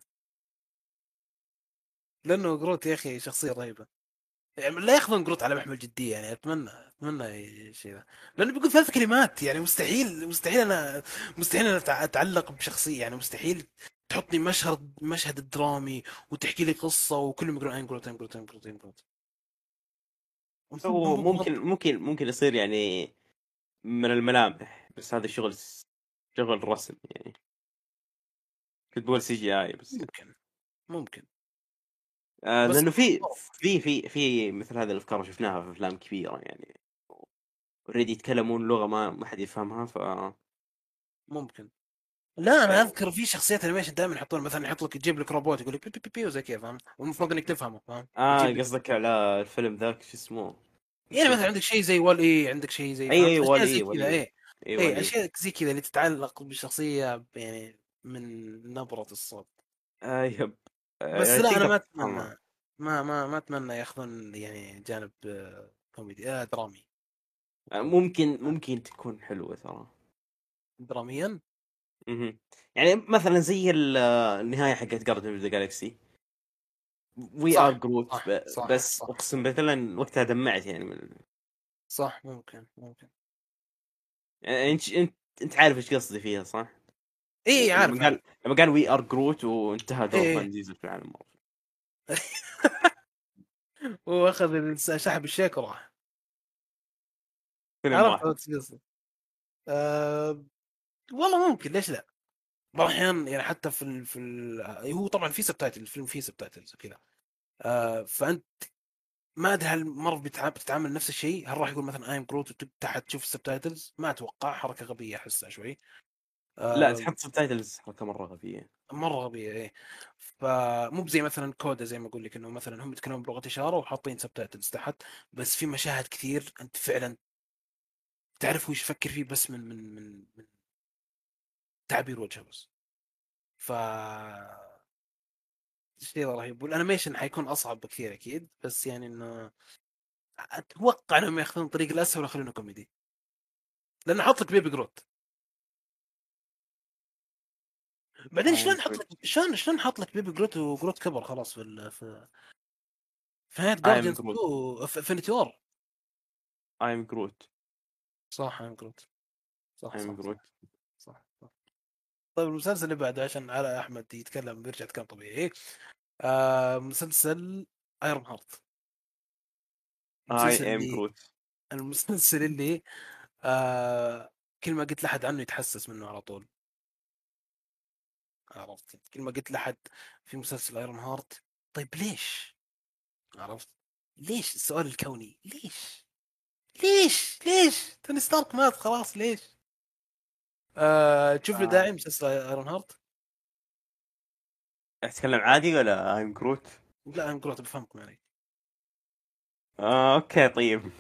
لأنه Groot يا أخي شخصية رهيبة. يعني لا ياخذون Groot على محمل جدية يعني أتمنى. اتمنى شيء ذا. لأنه بيقول ثلاث كلمات يعني مستحيل مستحيل أنا مستحيل أنا أتعلق بشخصية يعني مستحيل تحطني مشهد مشهد درامي وتحكي لي قصة وكلهم يقولون ايم جروت ايم جروت ايم جروت ايم جروت هو ممكن ممكن ممكن يصير يعني من الملامح بس هذا شغل شغل رسم يعني. كنت بقول CGI بس. ممكن ممكن. آه لأنه في. في في في مثل هذه الأفكار شفناها في أفلام كبيرة يعني. already يتكلمون لغة ما ما حد يفهمها ف ممكن. لا أنا أيوة. أذكر في شخصيات animation دائما يحطون مثلا يحط لك يجيب لك روبوت يقول لك بي بي بي, بي وزي كذا فاهم؟ والمفروض إنك تفهمه فاهم؟ آه قصدك على الفيلم ذاك شو اسمه؟ يعني مثلا عندك شيء زي WALL-E عندك شيء زي إي اي؟ WALL-E وال كذا إي. أشياء زي كذا اللي تتعلق بالشخصيه يعني من نبرة الصوت. آه yep. آه بس لا أنا ما تفهمها. أتمنى ما ما ما أتمنى ياخذون يعني جانب آه، كوميدي آه درامي. آه ممكن ممكن تكون حلوة ترى دراميا مهم. يعني مثلا زي ال- النهاية حقت Guardians of the Galaxy we are Groot بس صح. أقسم بالله وقتها دمعت يعني من صح ممكن ممكن يعني إنت إنت إنت عارف إيش قصدي فيها صح؟ اي عارف لما قال لما قال we are Groot وانتهى دور إيه. فان ديزل في العالم. [LAUGHS] واخذ سحب الشيك وراح فيلم عرفت قصدي أه... والله ممكن ليش لأ؟ بعض الأحيان يعني حتى في ال... في ال... هو طبعا في subtitle الفيلم فيه subtitles وكذا. أه... فأنت ما أدري هل مره بتتعامل نفس الشيء؟ هل راح يقول مثلا I am Groot وتحت تشوف ال subtitles ما أتوقع حركة غبية أحسها شوي. أه... لا تحط subtitles حركة مرة غبية. مرة غبية إيه. فمو بزي مثلا CODA زي ما أقول لك إنه مثلا هم يتكلمون بلغة إشارة وحاطين subtitles تحت بس في مشاهد كثير أنت فعلا تعرف إيش يفكر فيه بس من من من, من تعبير وجهه بس. ف شيء رهيب وال animation حيكون أصعب بكثير أكيد بس يعني إنه أتوقع إنهم ياخذون الطريق الأسهل ويخلونه كوميدي. لأنه حط لك baby Groot. بعدين شلون حط. لك شلون شلون حط لك baby Groot و Groot كبر خلاص في ال... في في نهايه Guardians Groot. 2 في Infinity War. I am Groot صح am Groot صح اي صح, am Groot صح, صح. طيب المسلسل اللي بعده عشان على أحمد يتكلم بيرجع يتكلم طبيعي آه مسلسل Ironheart I am Groot المسلسل اللي آه كل ما قلت لحد عنه يتحسس منه على طول. عرفت؟ كل ما قلت لحد في مسلسل Ironheart طيب ليش؟ عرفت؟ ليش السؤال الكوني؟ ليش؟ ليش؟ ليش؟ توني ستارك مات خلاص ليش؟ آه تشوف له آه. داعي مسلسل Ironheart. أتكلم عادي ولا I am Groot؟ لا أنا قلت بفهمكم علي آه okay طيب.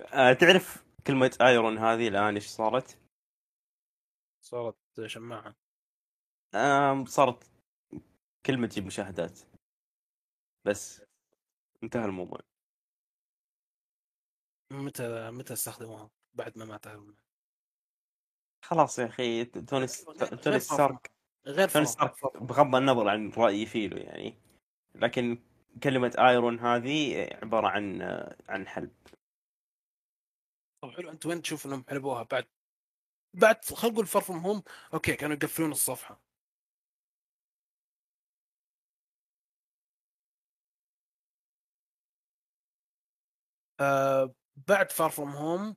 آه تعرف كلمة Iron هذه الآن إيش صارت؟ صارت شماعة. آه صارت كلمة تجيب مشاهدات. بس انتهى الموضوع. متى متى استخدموها بعد ما مات Iron Man خلاص يا أخي توني توني ستارك غير توني ستارك بغض النظر عن رأيي فيه يعني. لكن كلمة Iron هذه عبارة عن عن حلب. طب حلو أنت وين تشوف إنهم حلبوها؟ بعد بعد خلينا نقول Far From Home okay كانوا يقفلون الصفحة. آه بعد Far From Home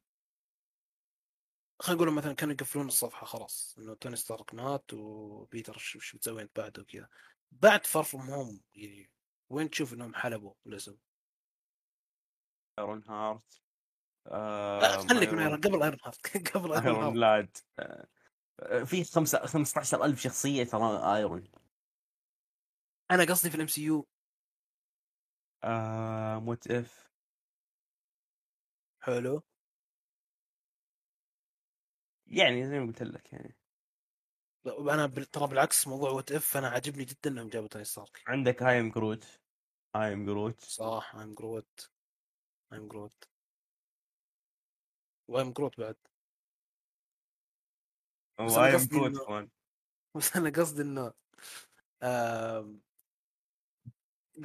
خلينا نقول مثلا كانوا يقفلون الصفحة خلاص إنه توني ستارك مات وبيتر شو بتسوي انت بعده وكذا. بعد Far From Home يعني وين تشوف إنهم حلبوا الاسم؟ Ironheart آه خليك من Iron قبل Ironheart [LAUGHS] قبل Ironheart لاد في خمسة 15000 شخصية ترى Iron أنا قصدي في ال MCU What If حلو. يعني زي ما قلت لك يعني. لا، أنا ترى بالعكس موضوع What If أنا عاجبني جدا إنهم جابوا توني ستارك. عندك I am Groot I am Groot صح I'm Groot I'm Groot و I'm Groot بعد. و I am Groot كمان. [LAUGHS] بس أنا قصدي إنه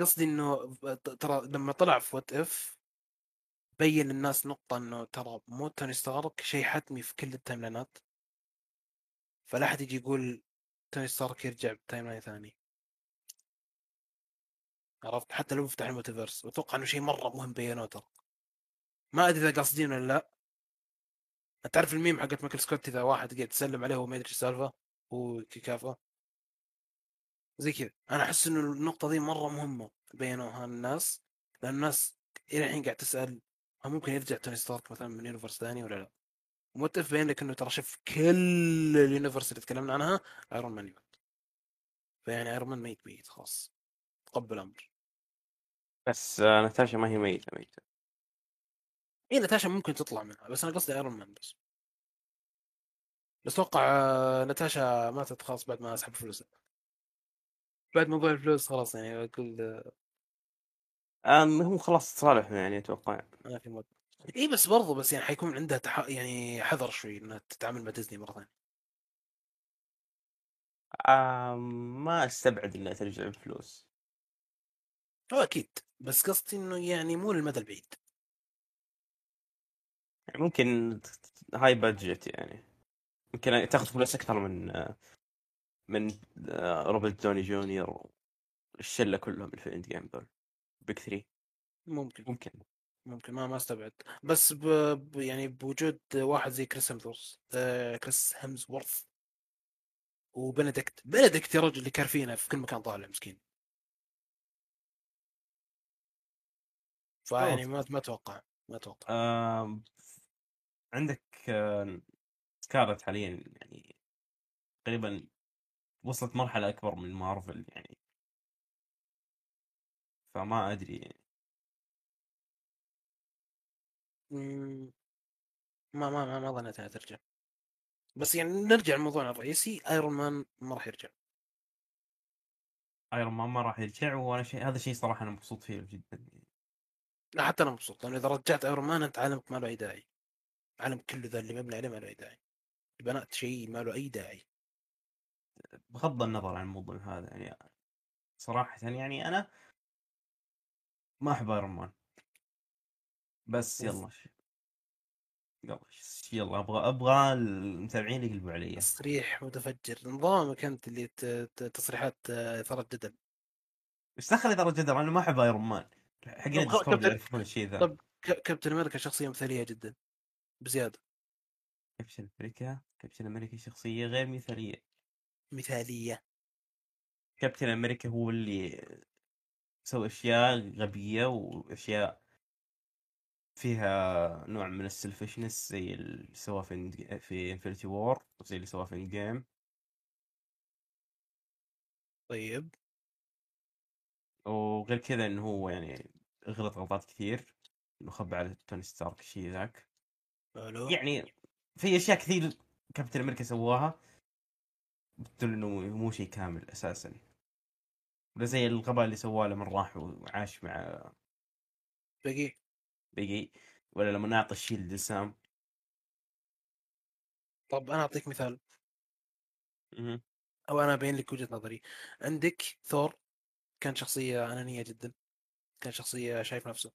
قصدي إنه ت- ترى لما طلع في What If بين الناس نقطة إنه ترى موت توني ستارك شيء حتمي في كل ال timeline ات. فلا أحد يجي يقول توني ستارك يرجع ب timeline ثاني. عرفت؟ حتى لو يفتح ال multiverse. واتوقع إنه شيء مرة مهم بينوه ترى ما أدري إذا قاصدين ولا لا. تعرف الميم حقت مايكل سكوت إذا واحد قاعد يسلم عليه وما يدري إيش السالفة؟ هو كيكافة. زي كذا. أنا أحس إنه النقطة دي مرة مهمة بينوها الناس. لأن الناس إلى الحين قاعد تسأل هل ممكن يرجع توني ستارك مثلا من universe ثاني ولا لا؟ و What If بين لك انه ترى شوف كل ال universe اللي تكلمنا عنها Iron Man يموت. فيعني Iron Man ميت ميت خلاص. تقبل أمر بس آه ناتاشا ما هي ميتة ميتة. اي ناتاشا ممكن تطلع منها بس أنا قصدي Iron Man بس. بس أتوقع آه، ناتاشا ماتت خلاص بعد ما اسحب فلوسها بعد موضوع الفلوس خلاص يعني أقول آه، هو خلاص تصالحوا يعني أتوقع. ما في موت إي بس برضو بس يعني حيكون عندها تح... يعني حذر شوي إنها تتعامل مع ديزني مرة ثانية. ما أستبعد إنها ترجع بفلوس. هو أكيد بس قصدي إنه يعني مو للمدى البعيد. يعني ممكن high budget يعني. ممكن تاخذ فلوس أكثر من آه، من آه، روبرت دوني جونيور الشله كلهم اللي في ال Endgame ذول big 3 ممكن. ممكن. ممكن. ما ما استبعد. بس ب... ب... يعني بوجود واحد زي كريس هيمزورث آه كريس هيمزورث وبنديكت. بنديكت يا رجل اللي كارفينه في كل مكان طالع مسكين. فيعني ما ما أتوقع ما أتوقع. آم، عندك آه، سكارلت حاليا يعني تقريبا وصلت مرحلة أكبر من مارفل يعني. فما أدري مم، ما ما ما, ما ظنيت إنها ترجع. بس يعني نرجع لموضوعنا الرئيسي Iron Man ما راح يرجع. Iron Man ما راح يرجع وأنا شيء هذا شيء صراحة أنا مبسوط فيه جدا لا حتى أنا مبسوط لأنه إذا رجعت Iron Man أنت عالمك ما له أي داعي. عالم كله ذا اللي مبني عليه ما له أي داعي. بنات شيء ما له أي داعي. بغض النظر عن الموضوع هذا يعني صراحة يعني أنا ما أحب ايرون مان بس. يلا. يلا يلا أبغى أبغى المتابعين يقلبوا علي. تصريح متفجر. نظامك أنت اللي تصريحات آه، إثارة جدل. إيش دخل إذا جدل أنا ما أحب ايرون مان حقين يعرفون الشيء ذا. طب كابتن أمريكا شخصية مثالية جدا بزيادة. كابتن أمريكا كابتن أمريكا شخصية غير مثالية. مثالية. كابتن أمريكا هو اللي سوى أشياء غبية وأشياء فيها نوع من ال selfishness زي اللي سواه في في Infinity War وزي اللي سواه في Endgame طيب. وغير كذا إنه هو يعني غلط غلطات كثير إنه خبى على توني ستارك الشيء ذاك. يعني في أشياء كثير كابتن أمريكا سواها بتدل إنه مو شيء كامل أساسا. ولا زي الغباء اللي سواه لما راح وعاش مع باقي بيجي ولا لما اعطى الشيلد لسام؟ طب أنا أعطيك مثال. مهم. أو أنا ابين لك وجهة نظري. عندك ثور كان شخصية أنانية جدا. كان شخصية شايف نفسه.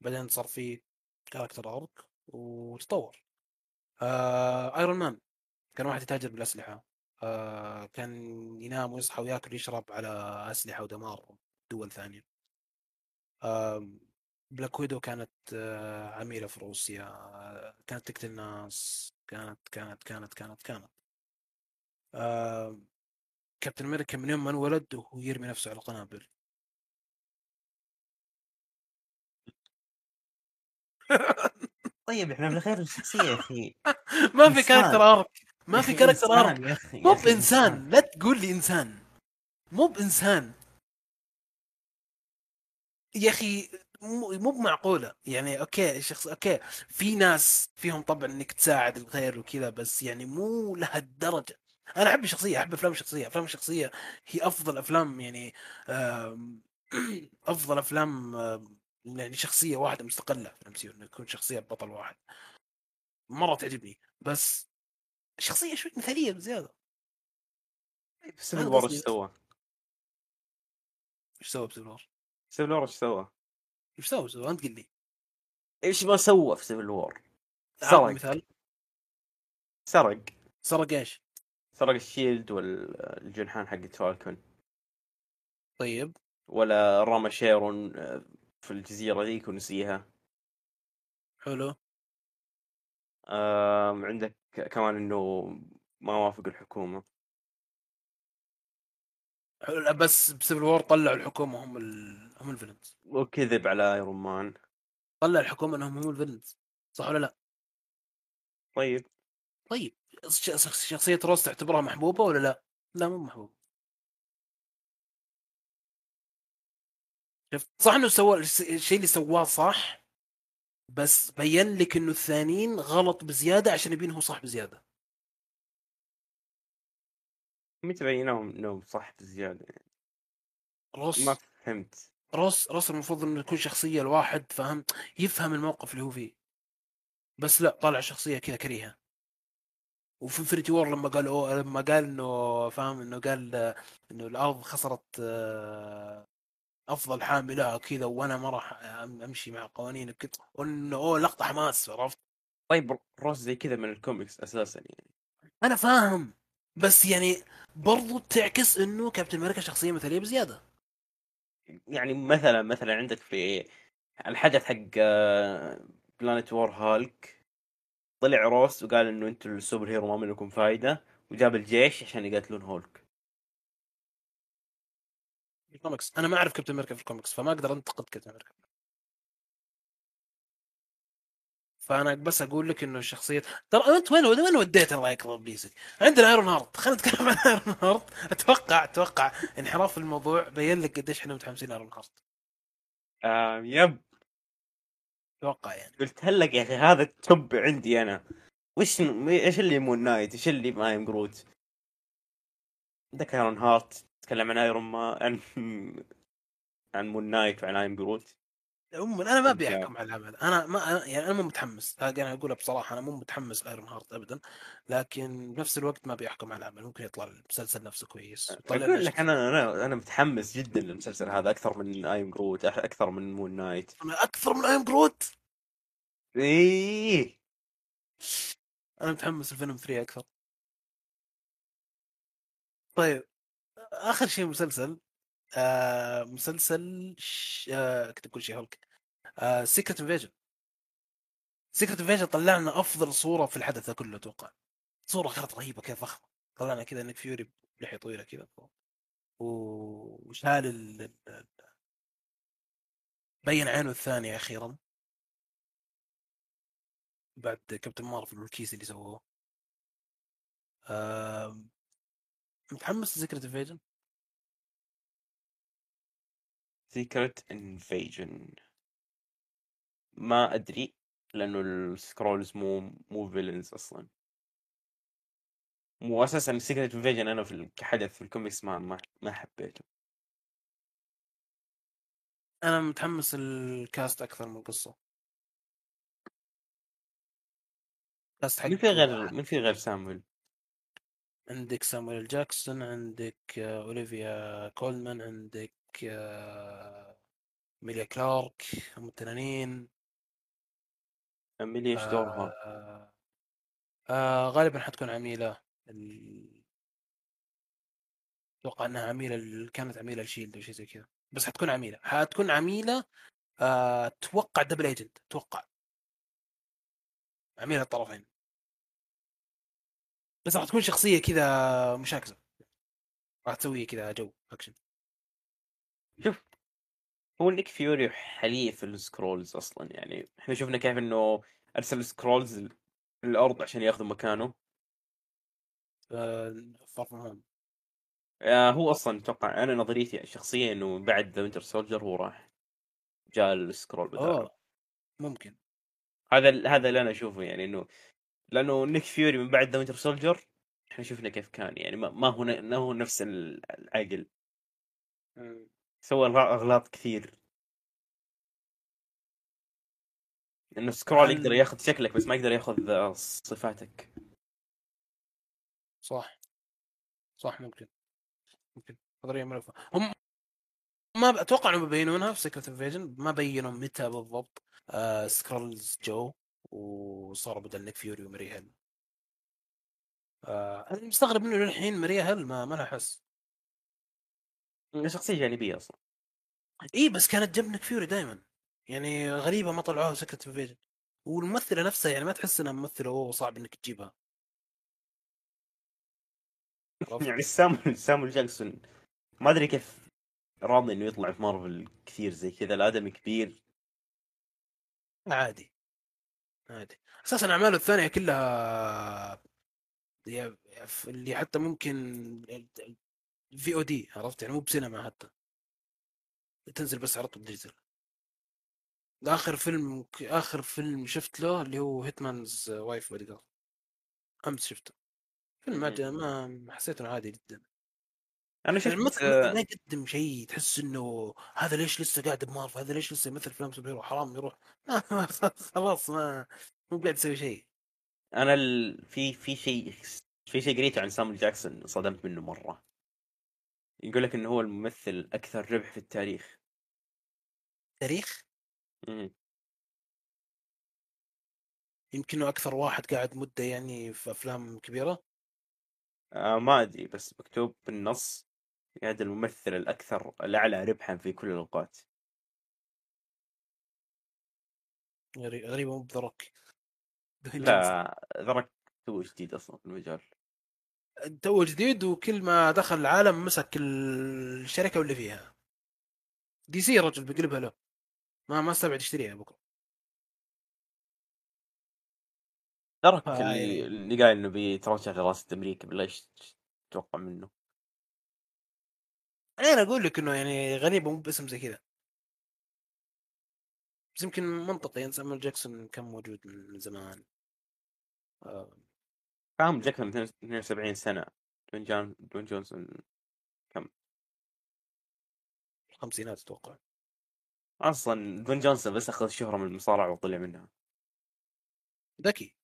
بعدين صار في character arc وتطور. آه ايرون مان كان واحد يتاجر بالأسلحة. آه كان ينام ويصحى وياكل ويشرب على أسلحة ودمار دول ثانية. آه بلاك ويدو كانت آه عميلة في روسيا. آه كانت تقتل ناس. كانت كانت كانت كانت كانت. آه كابتن أمريكا من يوم ما انولد وهو يرمي نفسه على القنابل. طيب إحنا بالاخير الشخصيه يا أخي. [LAUGHS] ما في. character arc ما في character arc مو بإنسان. لا تقول لي إنسان. مو بإنسان. يا أخي مو بمعقولة. يعني okay الشخص okay. في ناس فيهم طبع إنك تساعد الغير وكذا بس يعني مو لهالدرجة. أنا أحب الشخصية أحب أفلام الشخصية. أفلام الشخصية هي أفضل أفلام يعني [CLEARS THROAT] أفضل أفلام يعني شخصية واحدة مستقلة. في أفلام انه يكون شخصية بطل واحد. مرة تعجبني. بس الشخصيه شوي مثالية بزيادة Civil هذا War إيش. سوى؟ إيش سوى ب Civil War؟ Civil War إيش سوى؟ إيش سوى سوى أنت قل لي إيش ما سوى في Civil War؟ سرق مثال سرق سرق إيش؟ سرق ال shield والجنحان حق فالكون طيب ولا رمى شارون آه، في الجزيرة ذيك ونسيها حلو آم، عندك كمان إنه ما وافق الحكومة. حلو بس ب Civil War طلعوا الحكومة هم ال... هم ال villains. وكذب على ايرون مان طلع الحكومة إنهم هم الفيلنز صح ولا لا؟ طيب. طيب ش- شخصية روس تعتبرها محبوبة ولا لا؟ لا مو محبوبة. شفت؟ صح إنه سوى الشيء اللي سواه صح؟ بس بين لك إنه الثانيين غلط بزيادة عشان يبين هو صح بزيادة. متى بيناهم إنهم صح بزيادة يعني. روس ما فهمت. روس روس المفروض إنه يكون شخصية الواحد فاهم؟ يفهم الموقف اللي هو فيه. بس لا طالع شخصية كذا كريهة. وفي Infinity War لما قال لما قال إنه فاهم؟ إنه قال آه، إنه الأرض خسرت آه، افضل حامي لها كذا وأنا ما راح أمشي مع قوانين كذا. وانه أوه لقطة حماس عرفت؟ طيب روس زي كذا من الكوميكس أساسا يعني. أنا فاهم بس يعني برضو تعكس إنه كابتن أمريكا شخصية مثالية بزيادة. يعني مثلا مثلا عندك في الحدث حق Planet War هالك طلع روس وقال إنه أنتم ال superhero ما منكم فايدة وجاب الجيش عشان يقاتلون هولك. الكوميكس أنا ما أعرف كابتن أمريكا في الكوميكس فما أقدر أنتقد كابتن أمريكا فأنا بس أقول لك إنه الشخصية ترى أنت وين وين وديت الله يكرم بليزك؟ عندنا ايرون هارت خلينا نتكلم عن ايرون هارت أتوقع أتوقع انحراف الموضوع بين لك قديش إحنا متحمسين ايرون هارت آه يب. أتوقع يعني. قلت هلك يا أخي هذا التوب عندي أنا. وش إيش اللي مون نايت؟ إيش اللي مايم جروت عندك ايرون هارت تتكلم عن ايرون ما عن عن Moon Knight وعن I Am Groot عموما أنا ما أبي. أحكم على العمل أنا ما أنا يعني أنا مو متحمس. أنا اقولها بصراحة أنا مو متحمس Ironheart ابدا. لكن بنفس الوقت ما أبي أحكم على العمل ممكن يطلع المسلسل نفسه كويس. أقول لك أنا أنا أنا متحمس جدا للمسلسل هذا أكثر من I Am Groot أكثر من Moon Knight أكثر من I Am Groot إيه. أنا متحمس الفيلم 3 أكثر. طيب. آخر شيء مسلسل آه مسلسل ش... آه كنت بقول شيء هولك. آه Secret Invasion Secret Invasion طلع لنا أفضل صورة في الحدث كله أتوقع. صورة كانت رهيبة كذا ضخمه طلعنا كذا نيك فيوري بلحية طويلة كذا. وشال ال... بين عينه الثانية أخيرا. بعد كابتن مارفل والكيس اللي سووه. آه متحمس ل Secret Invasion Secret Invasion ما أدري لأنه السكرولز مو مو villains أصلا. مو أساسا Secret Invasion أنا في ال- كحدث في الكوميكس ما ما, ما حبيته. أنا متحمس ال cast أكثر من القصة. كاست حق مين في غير مين في غير سامويل؟ عندك سامويل جاكسون عندك آه، أوليفيا كولمان عندك آه، ميليا كلارك أم التنانين. أميلي إيش دورها؟ آه، آه، غالبا حتكون عميلة. أتوقع إنها عميلة كانت عميلة لشيلد أو شيء زي كذا. بس حتكون عميلة. حتكون عميلة أتوقع double agent أتوقع. عميلة الطرفين. بس راح تكون شخصية كذا مشاكسة. راح تسوي كذا جو اكشن شوف هو نيك فيوري حليف ال Skrulls أصلا يعني إحنا شفنا كيف إنه أرسل Skrulls الأرض عشان ياخذوا مكانه. هوم آه هو أصلا أتوقع أنا نظريتي الشخصيه إنه بعد The Winter Soldier هو راح جاء ال Skrull بداله اوه ممكن. هذا هذا اللي أنا أشوفه يعني إنه لأنه نيك فيوري من بعد The Winter Soldier إحنا شفنا كيف كان يعني ما ما هو ما هو نفس ال- العقل. سوى أغلاط كثير. إنه Skrull يقدر ياخذ شكلك بس ما يقدر ياخذ آه، صفاتك. صح. صح ممكن. ممكن. نظريه ملفه هم ما أتوقع إنهم بيبينونها في Secret Invasion ما بينوا متى بالضبط. آه Skrulls جو وصاروا بدل نيك فيوري وماريا هيل آه أنا مستغرب إنه للحين ماريا هيل ما ما لها حس. شخصية جانبية أصلا. اي بس كانت جنب نيك فيوري دائما يعني غريبة ما طلعوها في Secret Invasion والممثلة نفسها يعني ما تحس إنها ممثلة أوه صعب إنك تجيبها؟ [LAUGHS] يعني سامويل سامويل جاكسون ما أدري كيف راضي إنه يطلع في مارفل كثير زي كذا الادمي كبير. عادي. عادي. أساسا أعماله الثانية كلها اللي حتى ممكن في VOD عرفت؟ يعني مو بسينما حتى. تنزل بس على طول digital. آخر فيلم آخر فيلم شفت له اللي هو Hitman's Wife's Bodyguard أمس شفته. فيلم ما جا- ما حسيت إنه عادي جدا. أنا يعني شفت الممثل آه، ما يقدم شيء تحس إنه هذا ليش لسه قاعد بمارفل هذا ليش لسه يمثل فيلم superhero؟ حرام يروح. [LAUGHS] ما خلاص ما مو قاعد يسوي شيء. أنا ال... في في شيء في شيء قريته عن سامويل جاكسون صدمت منه مرة. يقول لك انه هو الممثل الاكثر ربح في التاريخ. تاريخ؟ مم. يمكن أكثر واحد قاعد مدة يعني في أفلام كبيرة؟ آه ما أدري بس مكتوب بالنص هذا الممثل الأكثر الأعلى ربحا في كل الأوقات. غري- غريبة مو ب The Rock [LAUGHS] لا The Rock تو جديد أصلا في المجال. تو جديد وكل ما دخل العالم مسك الشركة واللي فيها. دي سي رجل بيقلبها له. ما ما استبعد يشتريها بكرة. آه، اللي. اللي قال إنه بيتروج على راسة أمريكا بالله إيش تتوقع منه. أنا أقول لك إنه يعني غريبة مو باسم زي كذا. بس يمكن منطقي يعني سامويل جاكسون كان موجود من زمان. آه، فاهم جاكسون 72 سنة. دوين جون دوين جونسون الخمسينات أتوقع. أصلا دوين جونسون بس أخذ شهرة من المصارعة وطلع منها. ذكي.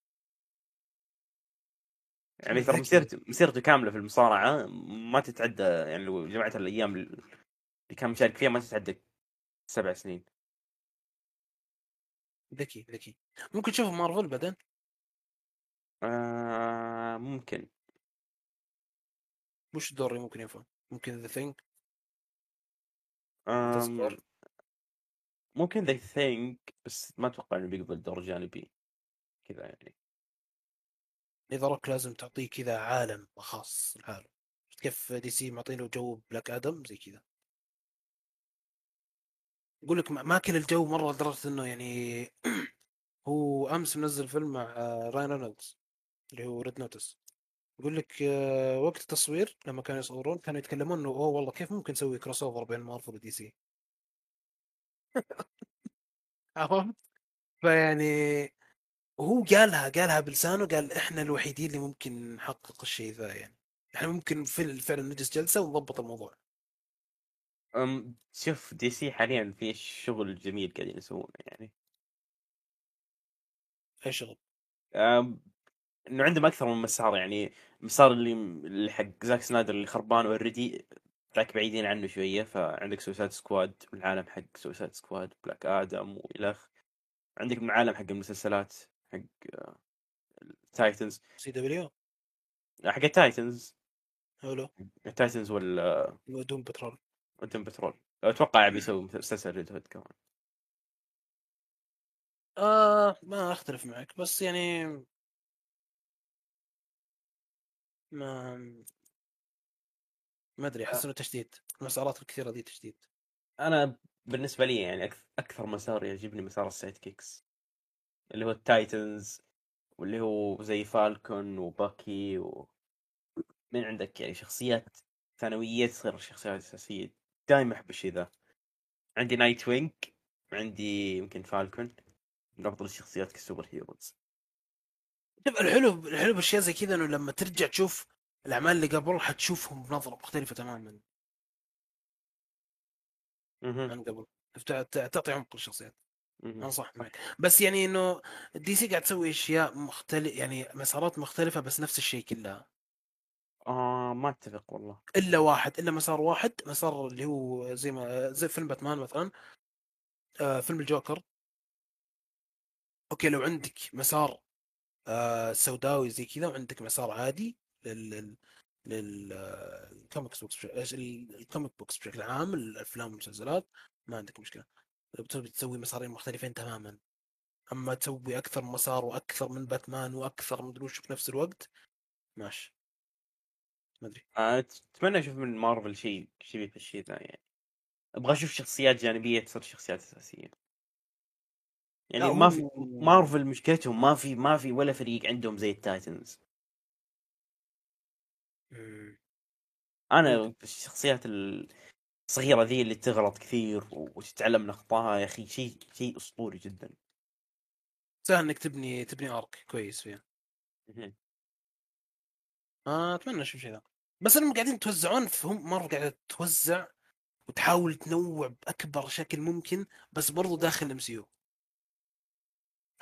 يعني. [LAUGHS] ترى مسيرته مسيرته كاملة في المصارعة ما تتعدى يعني لو جمعت الأيام اللي كان مشارك فيها ما تتعدى سبع سنين. ذكي ذكي. ممكن تشوفه مارفل بعدين؟ آه ممكن. وش اللي ممكن ينفع. ممكن The Thing آم. ممكن The Thing بس ما أتوقع إنه بيقبل دور جانبي. كذا يعني. The Rock لازم تعطيه كذا عالم خاص لحاله كيف دي سي معطينه جو بلاك آدم زي كذا. يقول لك ما- ماكل الجو مرة لدرجة إنه يعني [CLEARS THROAT] هو أمس منزل فيلم مع آه، راين رينولدز اللي هو Red Notice يقول لك آه، وقت التصوير لما كانوا يصورون كانوا يتكلمون إنه أوه والله كيف ممكن نسوي crossover بين مارفل ودي سي؟ [LAUGHS] عرفت؟ فيعني هو قالها قالها بلسانه قال إحنا الوحيدين اللي ممكن نحقق الشيء ذا يعني. إحنا ممكن فعلا نجلس جلسة ونضبط الموضوع. أم شوف دي سي حاليا في شغل جميل قاعدين يسوونه يعني. أي شغل؟ إنه عندهم أكثر من مسار يعني المسار اللي حق زاك سنايدر اللي خربان already ذاك بعيدين عنه شوية فعندك Suicide Squad والعالم حق Suicide Squad بلاك آدم والخ عندك العالم حق المسلسلات حق Titans CW؟ حق ال Titans حلو. ال Titans وال Doom Patrol و Doom Patrol أتوقع بيسوي مسلسل Red Hood كمان. آه ما أختلف معك بس يعني ما ما أدري أحس إنه تشتيت المسارات الكثيرة دي تشتيت. أنا بالنسبة لي يعني أكثر مسار يعجبني مسار ال sidekicks. اللي هو ال Titans واللي هو زي فالكون وباكي و من عندك يعني شخصيات ثانوية تصير شخصيات أساسية. دائما أحب الشيء ذا. عندي نايت وينج عندي يمكن فالكون من افضل الشخصيات ك superheroes. شوف الحلو الحلو بالاشياء زي كذا إنه لما ترجع تشوف الأعمال اللي قبل حتشوفهم بنظرة مختلفة تماما. عن قبل. تع- تع- تعطي عمق للشخصيات. أنا صح معك. بس يعني إنه دي سي قاعد تسوي أشياء مختلف يعني مسارات مختلفة بس نفس الشيء كلها. آه ما أتفق والله. إلا واحد إلا مسار واحد مسار اللي هو زي ما زي فيلم باتمان مثلا. آه فيلم ال Joker. Okay لو عندك مسار آه سوداوي زي كذا وعندك مسار عادي لل لل ال comics books ال comic books بشكل عام الأفلام والمسلسلات ما عندك مشكلة. لو بتبي تسوي مسارين مختلفين تماما. أما تسوي أكثر مسار وأكثر من باتمان وأكثر من وش في نفس الوقت ماشي. ما أدري. آه، أتمنى أشوف من مارفل شيء شبيه في الشيء ذا يعني. أبغى أشوف شخصيات جانبية تصير شخصيات أساسية. يعني ما في مارفل مشكلتهم ما في ما في ولا فريق عندهم زي ال Titans. مم. أنا الشخصيات الصغيرة ذي اللي تغلط كثير وتتعلم من اخطائها يا أخي شيء شيء أسطوري جدا. سهل إنك تبني تبني arc كويس فيها. آه أتمنى أشوف شيء ذا. بس إنهم قاعدين يتوزعون فهم مرة قاعدة توزع وتحاول تنوع بأكبر شكل ممكن بس برضو داخل ال MCU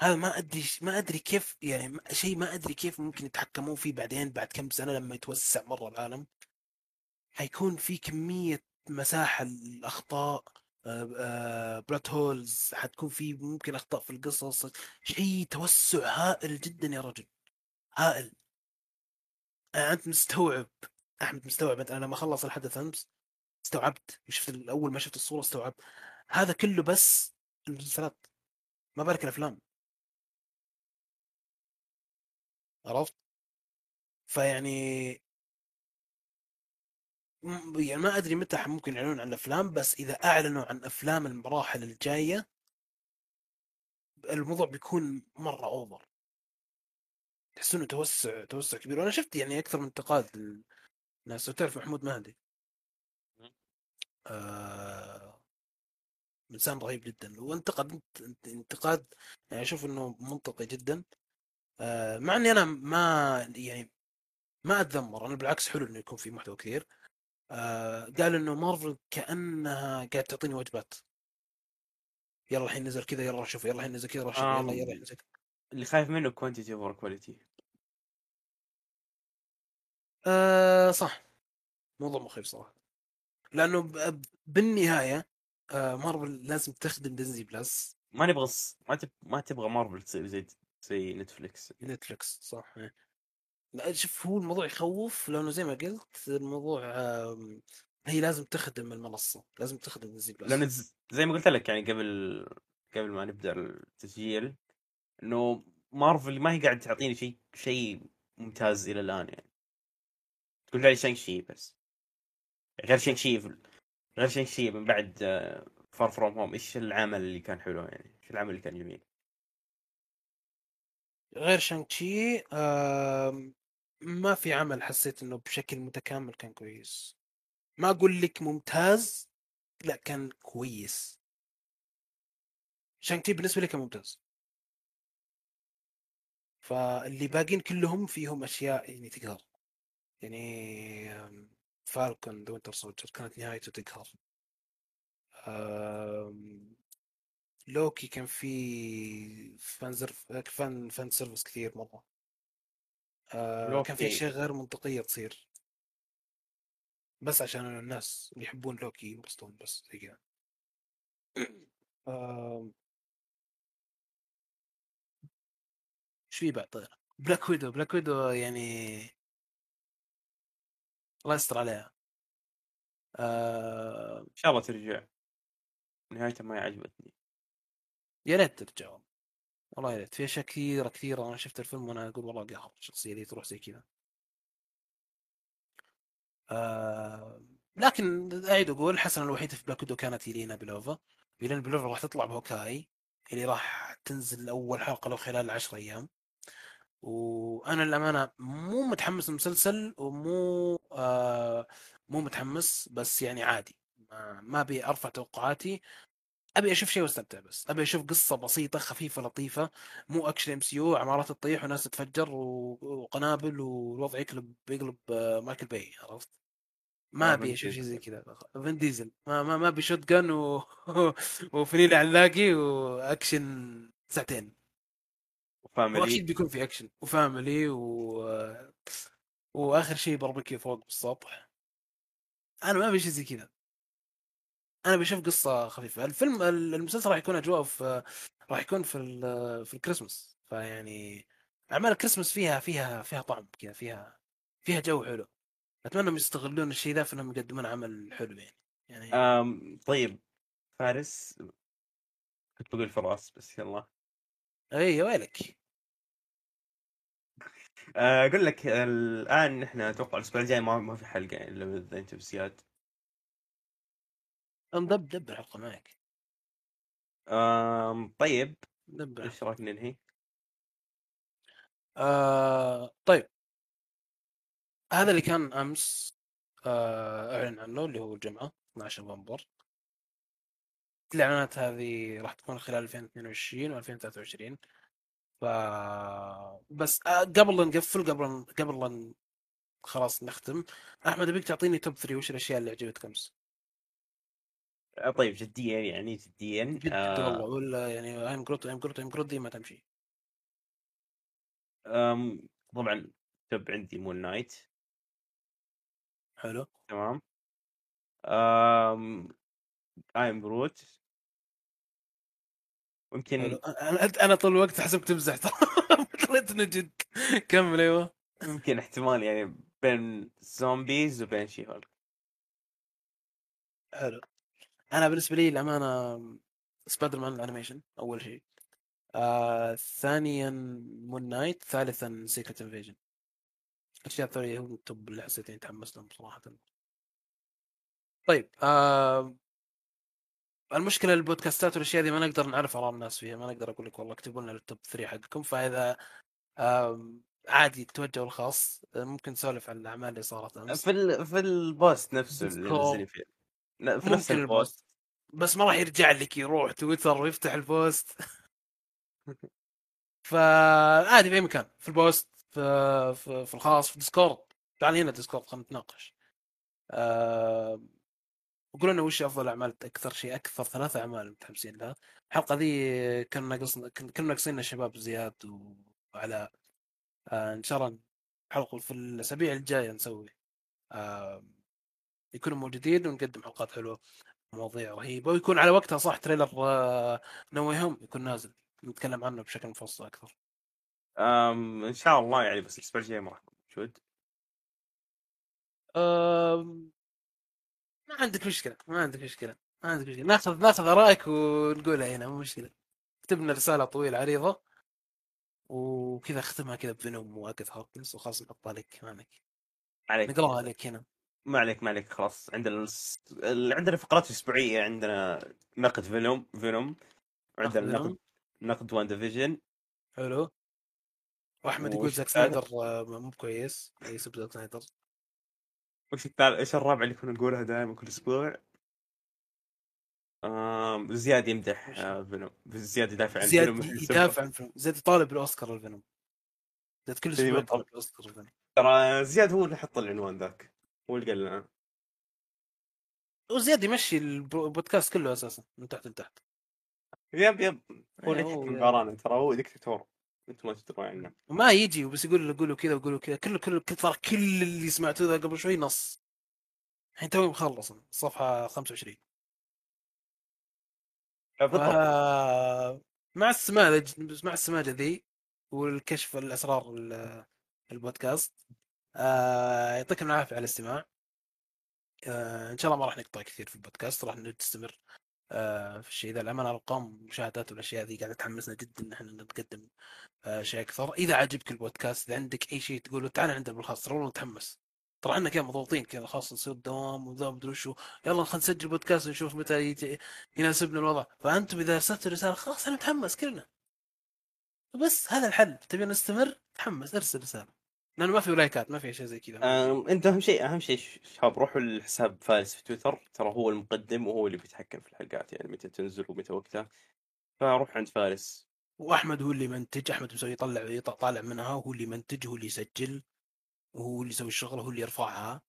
هذا ما أدري ما أدري كيف يعني شيء ما أدري كيف ممكن يتحكمون فيه بعدين بعد كم سنة لما يتوسع مرة العالم. حيكون في كمية مساحة للأخطاء plot holes حتكون في ممكن أخطاء في القصص شيء توسع هائل جدا يا رجل هائل. أنت مستوعب أحمد مستوعب أنا لما خلص الحدث أمس استوعبت شفت اول ما شفت الصورة استوعبت. هذا كله بس المسلسلات ما بالك الأفلام. عرفت؟ فيعني يعني ما أدري متى ممكن يعلنون عن الأفلام بس إذا أعلنوا عن أفلام المراحل الجاية الموضوع بيكون مرة أوفر. تحس إنه توسع توسع كبير. وأنا شفت يعني أكثر من انتقاد الناس تعرف محمود مهدي. آه إنسان رهيب جدا. وانتقد انت- انت- انتقاد يعني أشوف إنه منطقي جدا. مع إني أنا ما يعني ما أتذمر أنا بالعكس حلو إنه يكون في محتوى كثير. آه قال إنه مارفل كأنها قاعد تعطيني وجبات. يلا الحين نزل كذا يلا شوف يلا الحين نزل كذا يلا شوف يلا. يلا نزل اللي خايف منه quantity over quality آه صح. موضوع مخيف صراحة. لأنه بالنهاية آه مارفل لازم تخدم Disney Plus. ما نبغى ما تب... ما تبغى مارفل تصير زي زي Netflix Netflix صح. لا شوف هو الموضوع يخوف لأنه زي ما قلت الموضوع هي لازم تخدم المنصة لازم تخدم Disney Plus. لأن زي ما قلت لك يعني قبل قبل ما نبدأ التسجيل إنه مارفل ما هي قاعد تعطيني شيء شيء ممتاز إلى الآن يعني. تقول لي Shang-Chi بس. غير Shang-Chi غير Shang-Chi من بعد Far From Home إيش العمل اللي كان حلو يعني؟ إيش العمل اللي كان جميل؟ غير Shang-Chi ما في عمل حسيت إنه بشكل متكامل كان كويس. ما أقول لك ممتاز لا كان كويس. Shang-Chi بالنسبة لي كان ممتاز. فاللي باقين كلهم فيهم أشياء يعني تقهر. يعني Falcon the Winter Soldier كانت نهايته تقهر. لوكي كان في fan fan fan service كثير مرة. آه كان في. أشياء غير منطقية تصير. بس عشان الناس اللي يحبون لوكي ينبسطون بس زي كذا. آم، إيش في بعد؟ Black Widow Black Widow يعني الله يستر عليها. آه. إن شاء الله ترجع. نهايته ما عجبتني. يا ريت ترجع والله. يا ريت. في أشياء كثيرة كثيرة. أنا شفت الفيلم وأنا أقول والله قهر. الشخصيه دي تروح زي كذا. آه لكن أعيد أقول الحسنه الوحيده في Black Widow كانت Yelena Belova. Yelena Belova راح تطلع ب Hawkeye اللي راح تنزل أول حلقة له خلال 10 أيام. وأنا للأمانة مو متحمس للمسلسل ومو آه مو متحمس بس يعني عادي. ما, ما ابي أرفع توقعاتي. أبي أشوف شيء واستمتع بس. أبي أشوف قصة بسيطة خفيفة لطيفة مو اكشن MCU عمارات تطيح وناس تتفجر وقنابل والوضع يقلب يقلب آه، Michael Bay عرفت؟ ما آه، أبي أشوف شيء. زي كذا. Vin Diesel. ما ما ما أبي shotgun و... [LAUGHS] وفنيلة علاقي واكشن ساعتين. و family. أكيد بيكون في اكشن و family و... وآخر شيء باربيكيو فوق بالسطح أنا ما أبي شيء زي كذا. أنا بشوف قصة خفيفة. الفيلم المسلسل راح يكون أجواء في راح يكون في. في الكريسماس. فيعني أعمال الكريسماس فيها فيها فيها طعم كذا فيها فيها جو حلو. أتمنى انهم يستغلون الشيء ذا في إنهم يقدمون عمل حلو يعني. يعني آم طيب. فارس كنت بقول فراس بس يلا. اي ويلك. [LAUGHS] أقول لك الآن إحنا أتوقع الأسبوع الجاي ما ما في حلقة إلا اذا انت بزياد دب دب الحلقة معك آم طيب دب إيش رأيك ننهي؟ آه طيب. هذا اللي كان أمس آه أعلن عنه اللي هو الجمعة 12 نوفمبر. الإعلانات هذه راح تكون خلال 2022 و2023 ف بس آه قبل لا نقفل قبل قبل لا خلاص نختم أحمد أبيك تعطيني top 3 وش الأشياء اللي عجبتك أمس؟ آه طيب جديا يعني جديا جد آه. ولا يعني I Am Groot I Am Groot I Am Groot دي ما تمشي. آم طبعا top عندي Moon Knight. حلو. تمام. آم I Am Groot ويمكن أنا أنا طول الوقت حسبك تمزح. [LAUGHS] ترى إنه جد. كمل أيوه. يمكن احتمال يعني بين Zombies وبين She-Hulk حلو. أنا بالنسبة لي الامانه Spider-Man ال animation أول شيء. آه ثانيا Moon Knight ثالثا Secret Invasion الاشياء الثانية هم ال top اللي حسيت اني تحمست لهم صراحة. طيب آه المشكلة البودكاستات والأشياء دي ما نقدر نعرف آراء الناس فيها ما نقدر أقول لك والله اكتبوا لنا ال top 3 حقكم. فإذا عادي توجهوا الخاص ممكن نسولف عن الأعمال اللي صارت أمس. في ال... في ال post نفسه اللي فيه في نفس ال post. بس ما راح يرجع لك يروح تويتر ويفتح ال post. [LAUGHS] فعادي في اي مكان في البوست في في, في الخاص في ديسكورد تعال هنا ديسكورد خلينا نتناقش. أه... وقولوا لنا وش أفضل أعمال أكثر شيء أكثر ثلاث أعمال متحمسين لها. الحلقة ذي كان ناقصنا كنا ناقصين الشباب زياد وعلاء. آه إن شاء الله حلقه في الأسابيع الجاية نسوي. آه يكونوا موجودين ونقدم حلقات حلوة مواضيع رهيبة ويكون على وقتها صح تريلر آه نوي هوم يكون نازل. نتكلم عنه بشكل مفصل أكثر. أم... إن شاء الله يعني بس الإسبوع الجاي ما راح اكون موجود. ما عندك مشكلة ما عندك مشكلة ما عندك مشكلة. ناخذ ناخذ آرائك ونقولها هنا مو مشكلة. اكتب لنا رسالة طويلة عريضة وكذا اختمها كذا بفينوم واكث هوكنز وخلاص نحطها لك ما عليك. عليك. نقراها لك هنا. ما عليك ما عليك خلاص. عندنا. ال... عندنا فقرات أسبوعية. عندنا نقد فينوم فينوم وعندنا ناخذ نقد فينوم. نقد وان ديفيجن حلو. واحمد يقول زاك؟ سنايدر آه، مو كويس. يسب زاك سنايدر. وش الثالث إيش الرابع اللي كنا نقولها دائما كل أسبوع؟ آم... زياد يمدح آه، فينوم زياد يدافع عن زياد فينوم يدافع عن فيلم. زياد يطالب بالاوسكار الفينوم زياد كل إيه، أسبوع. يطالب بالأوسكار الفينوم ترى زياد هو اللي حط العنوان ذاك. اللي قال لنا وزياد يمشي البودكاست كله أساسا من تحت لتحت. yep yep. هو اللي إيه، يحكم بآرانا ترى هو دكتاتور أنتم ما تدرون عنه. وما يجي وبس يقول قولوا كذا وقولوا كذا. كل كل كل ترى كل اللي سمعته ذا قبل شوي نص. الحين توي مخلص الصفحه 25 بالضبط آه مع السماجه مع السماجه ذي والكشف الأسرار ال- البودكاست. آه يعطيكم العافية على الاستماع. آه إن شاء الله ما راح نقطع كثير في البودكاست راح نستمر آه في الشيء ذا. الامانه أرقام المشاهدات والأشياء ذي قاعدة تحمسنا جدا إن إحنا نتقدم آه شيء أكثر. إذا عجبك البودكاست إذا عندك أي شيء تقوله تعال عندنا بالخاص ترى نتحمس. ترى إحنا كذا مضغوطين كذا خلاص نصير دوام وذا مدري وشو يلا خلينا نسجل بودكاست ونشوف متى يناسبنا الوضع. فأنتم إذا أرسلتوا رسالة خلاص أنا متحمس كلنا. بس هذا الحل تبي نستمر؟ تحمس ارسل رسالة. لأنه ما في لايكات ما في شيء زي كذا. أنت أهم شيء أهم شيء شباب روحوا لحساب فارس في تويتر ترى هو المقدم وهو اللي بيتحكم في الحلقات يعني متى تنزل ومتى وقتها. فروح عند فارس وأحمد هو اللي منتج أحمد مسوي يطلع يط- طالع منها هو اللي يمنتج هو اللي يسجل وهو اللي يسوي الشغله هو اللي يرفعها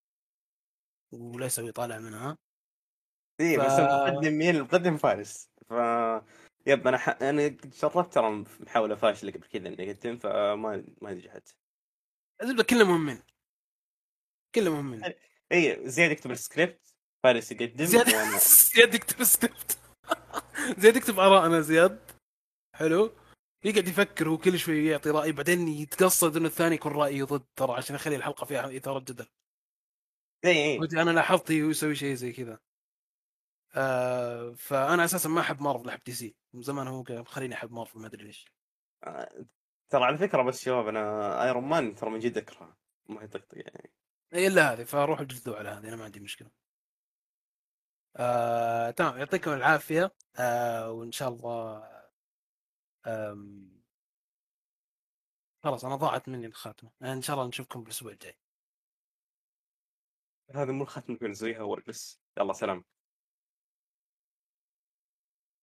ولا يسوي طالع منها. اي ف- بس المقدم مين المقدم فارس ف yep أنا ح... أنا جربت ترى محاولة فاشله قبل كذا إني أقدم فما ما نجحت الزبده كلهم مهمين كلهم مهمين اي زياد يكتب السكريبت فارس يقدم زياد. [LAUGHS] زياد يكتب سكريبت [LAUGHS] زياد يكتب ارائنا زياد. حلو. يقعد يفكر هو كل شوي يعطي رأي بعدين يتقصد إنه الثاني يكون رايه ضد ترى عشان يخلي الحلقة فيها إثارة جدل اي اي أنا لاحظت يسوي شيء زي كذا. آه فأنا أساسا ما أحب مارفل أحب دي سي. من زمان هو قال خليني أحب مارفل ما أدري ليش. آه، ترى على فكرة بس شباب أنا ايرون مان ترى من جد أكرهه. ما يطقطق يعني. إيه إلا هذه فروحوا جلدوا على هذه أنا ما عندي مشكلة. آه، تمام يعطيكم العافية. آه، وإن شاء الله آم، خلاص أنا ضاعت مني الخاتمة. إن شاء الله نشوفكم الأسبوع الجاي. هذا مو الختم اللي نسويها اول بس. يلا سلام.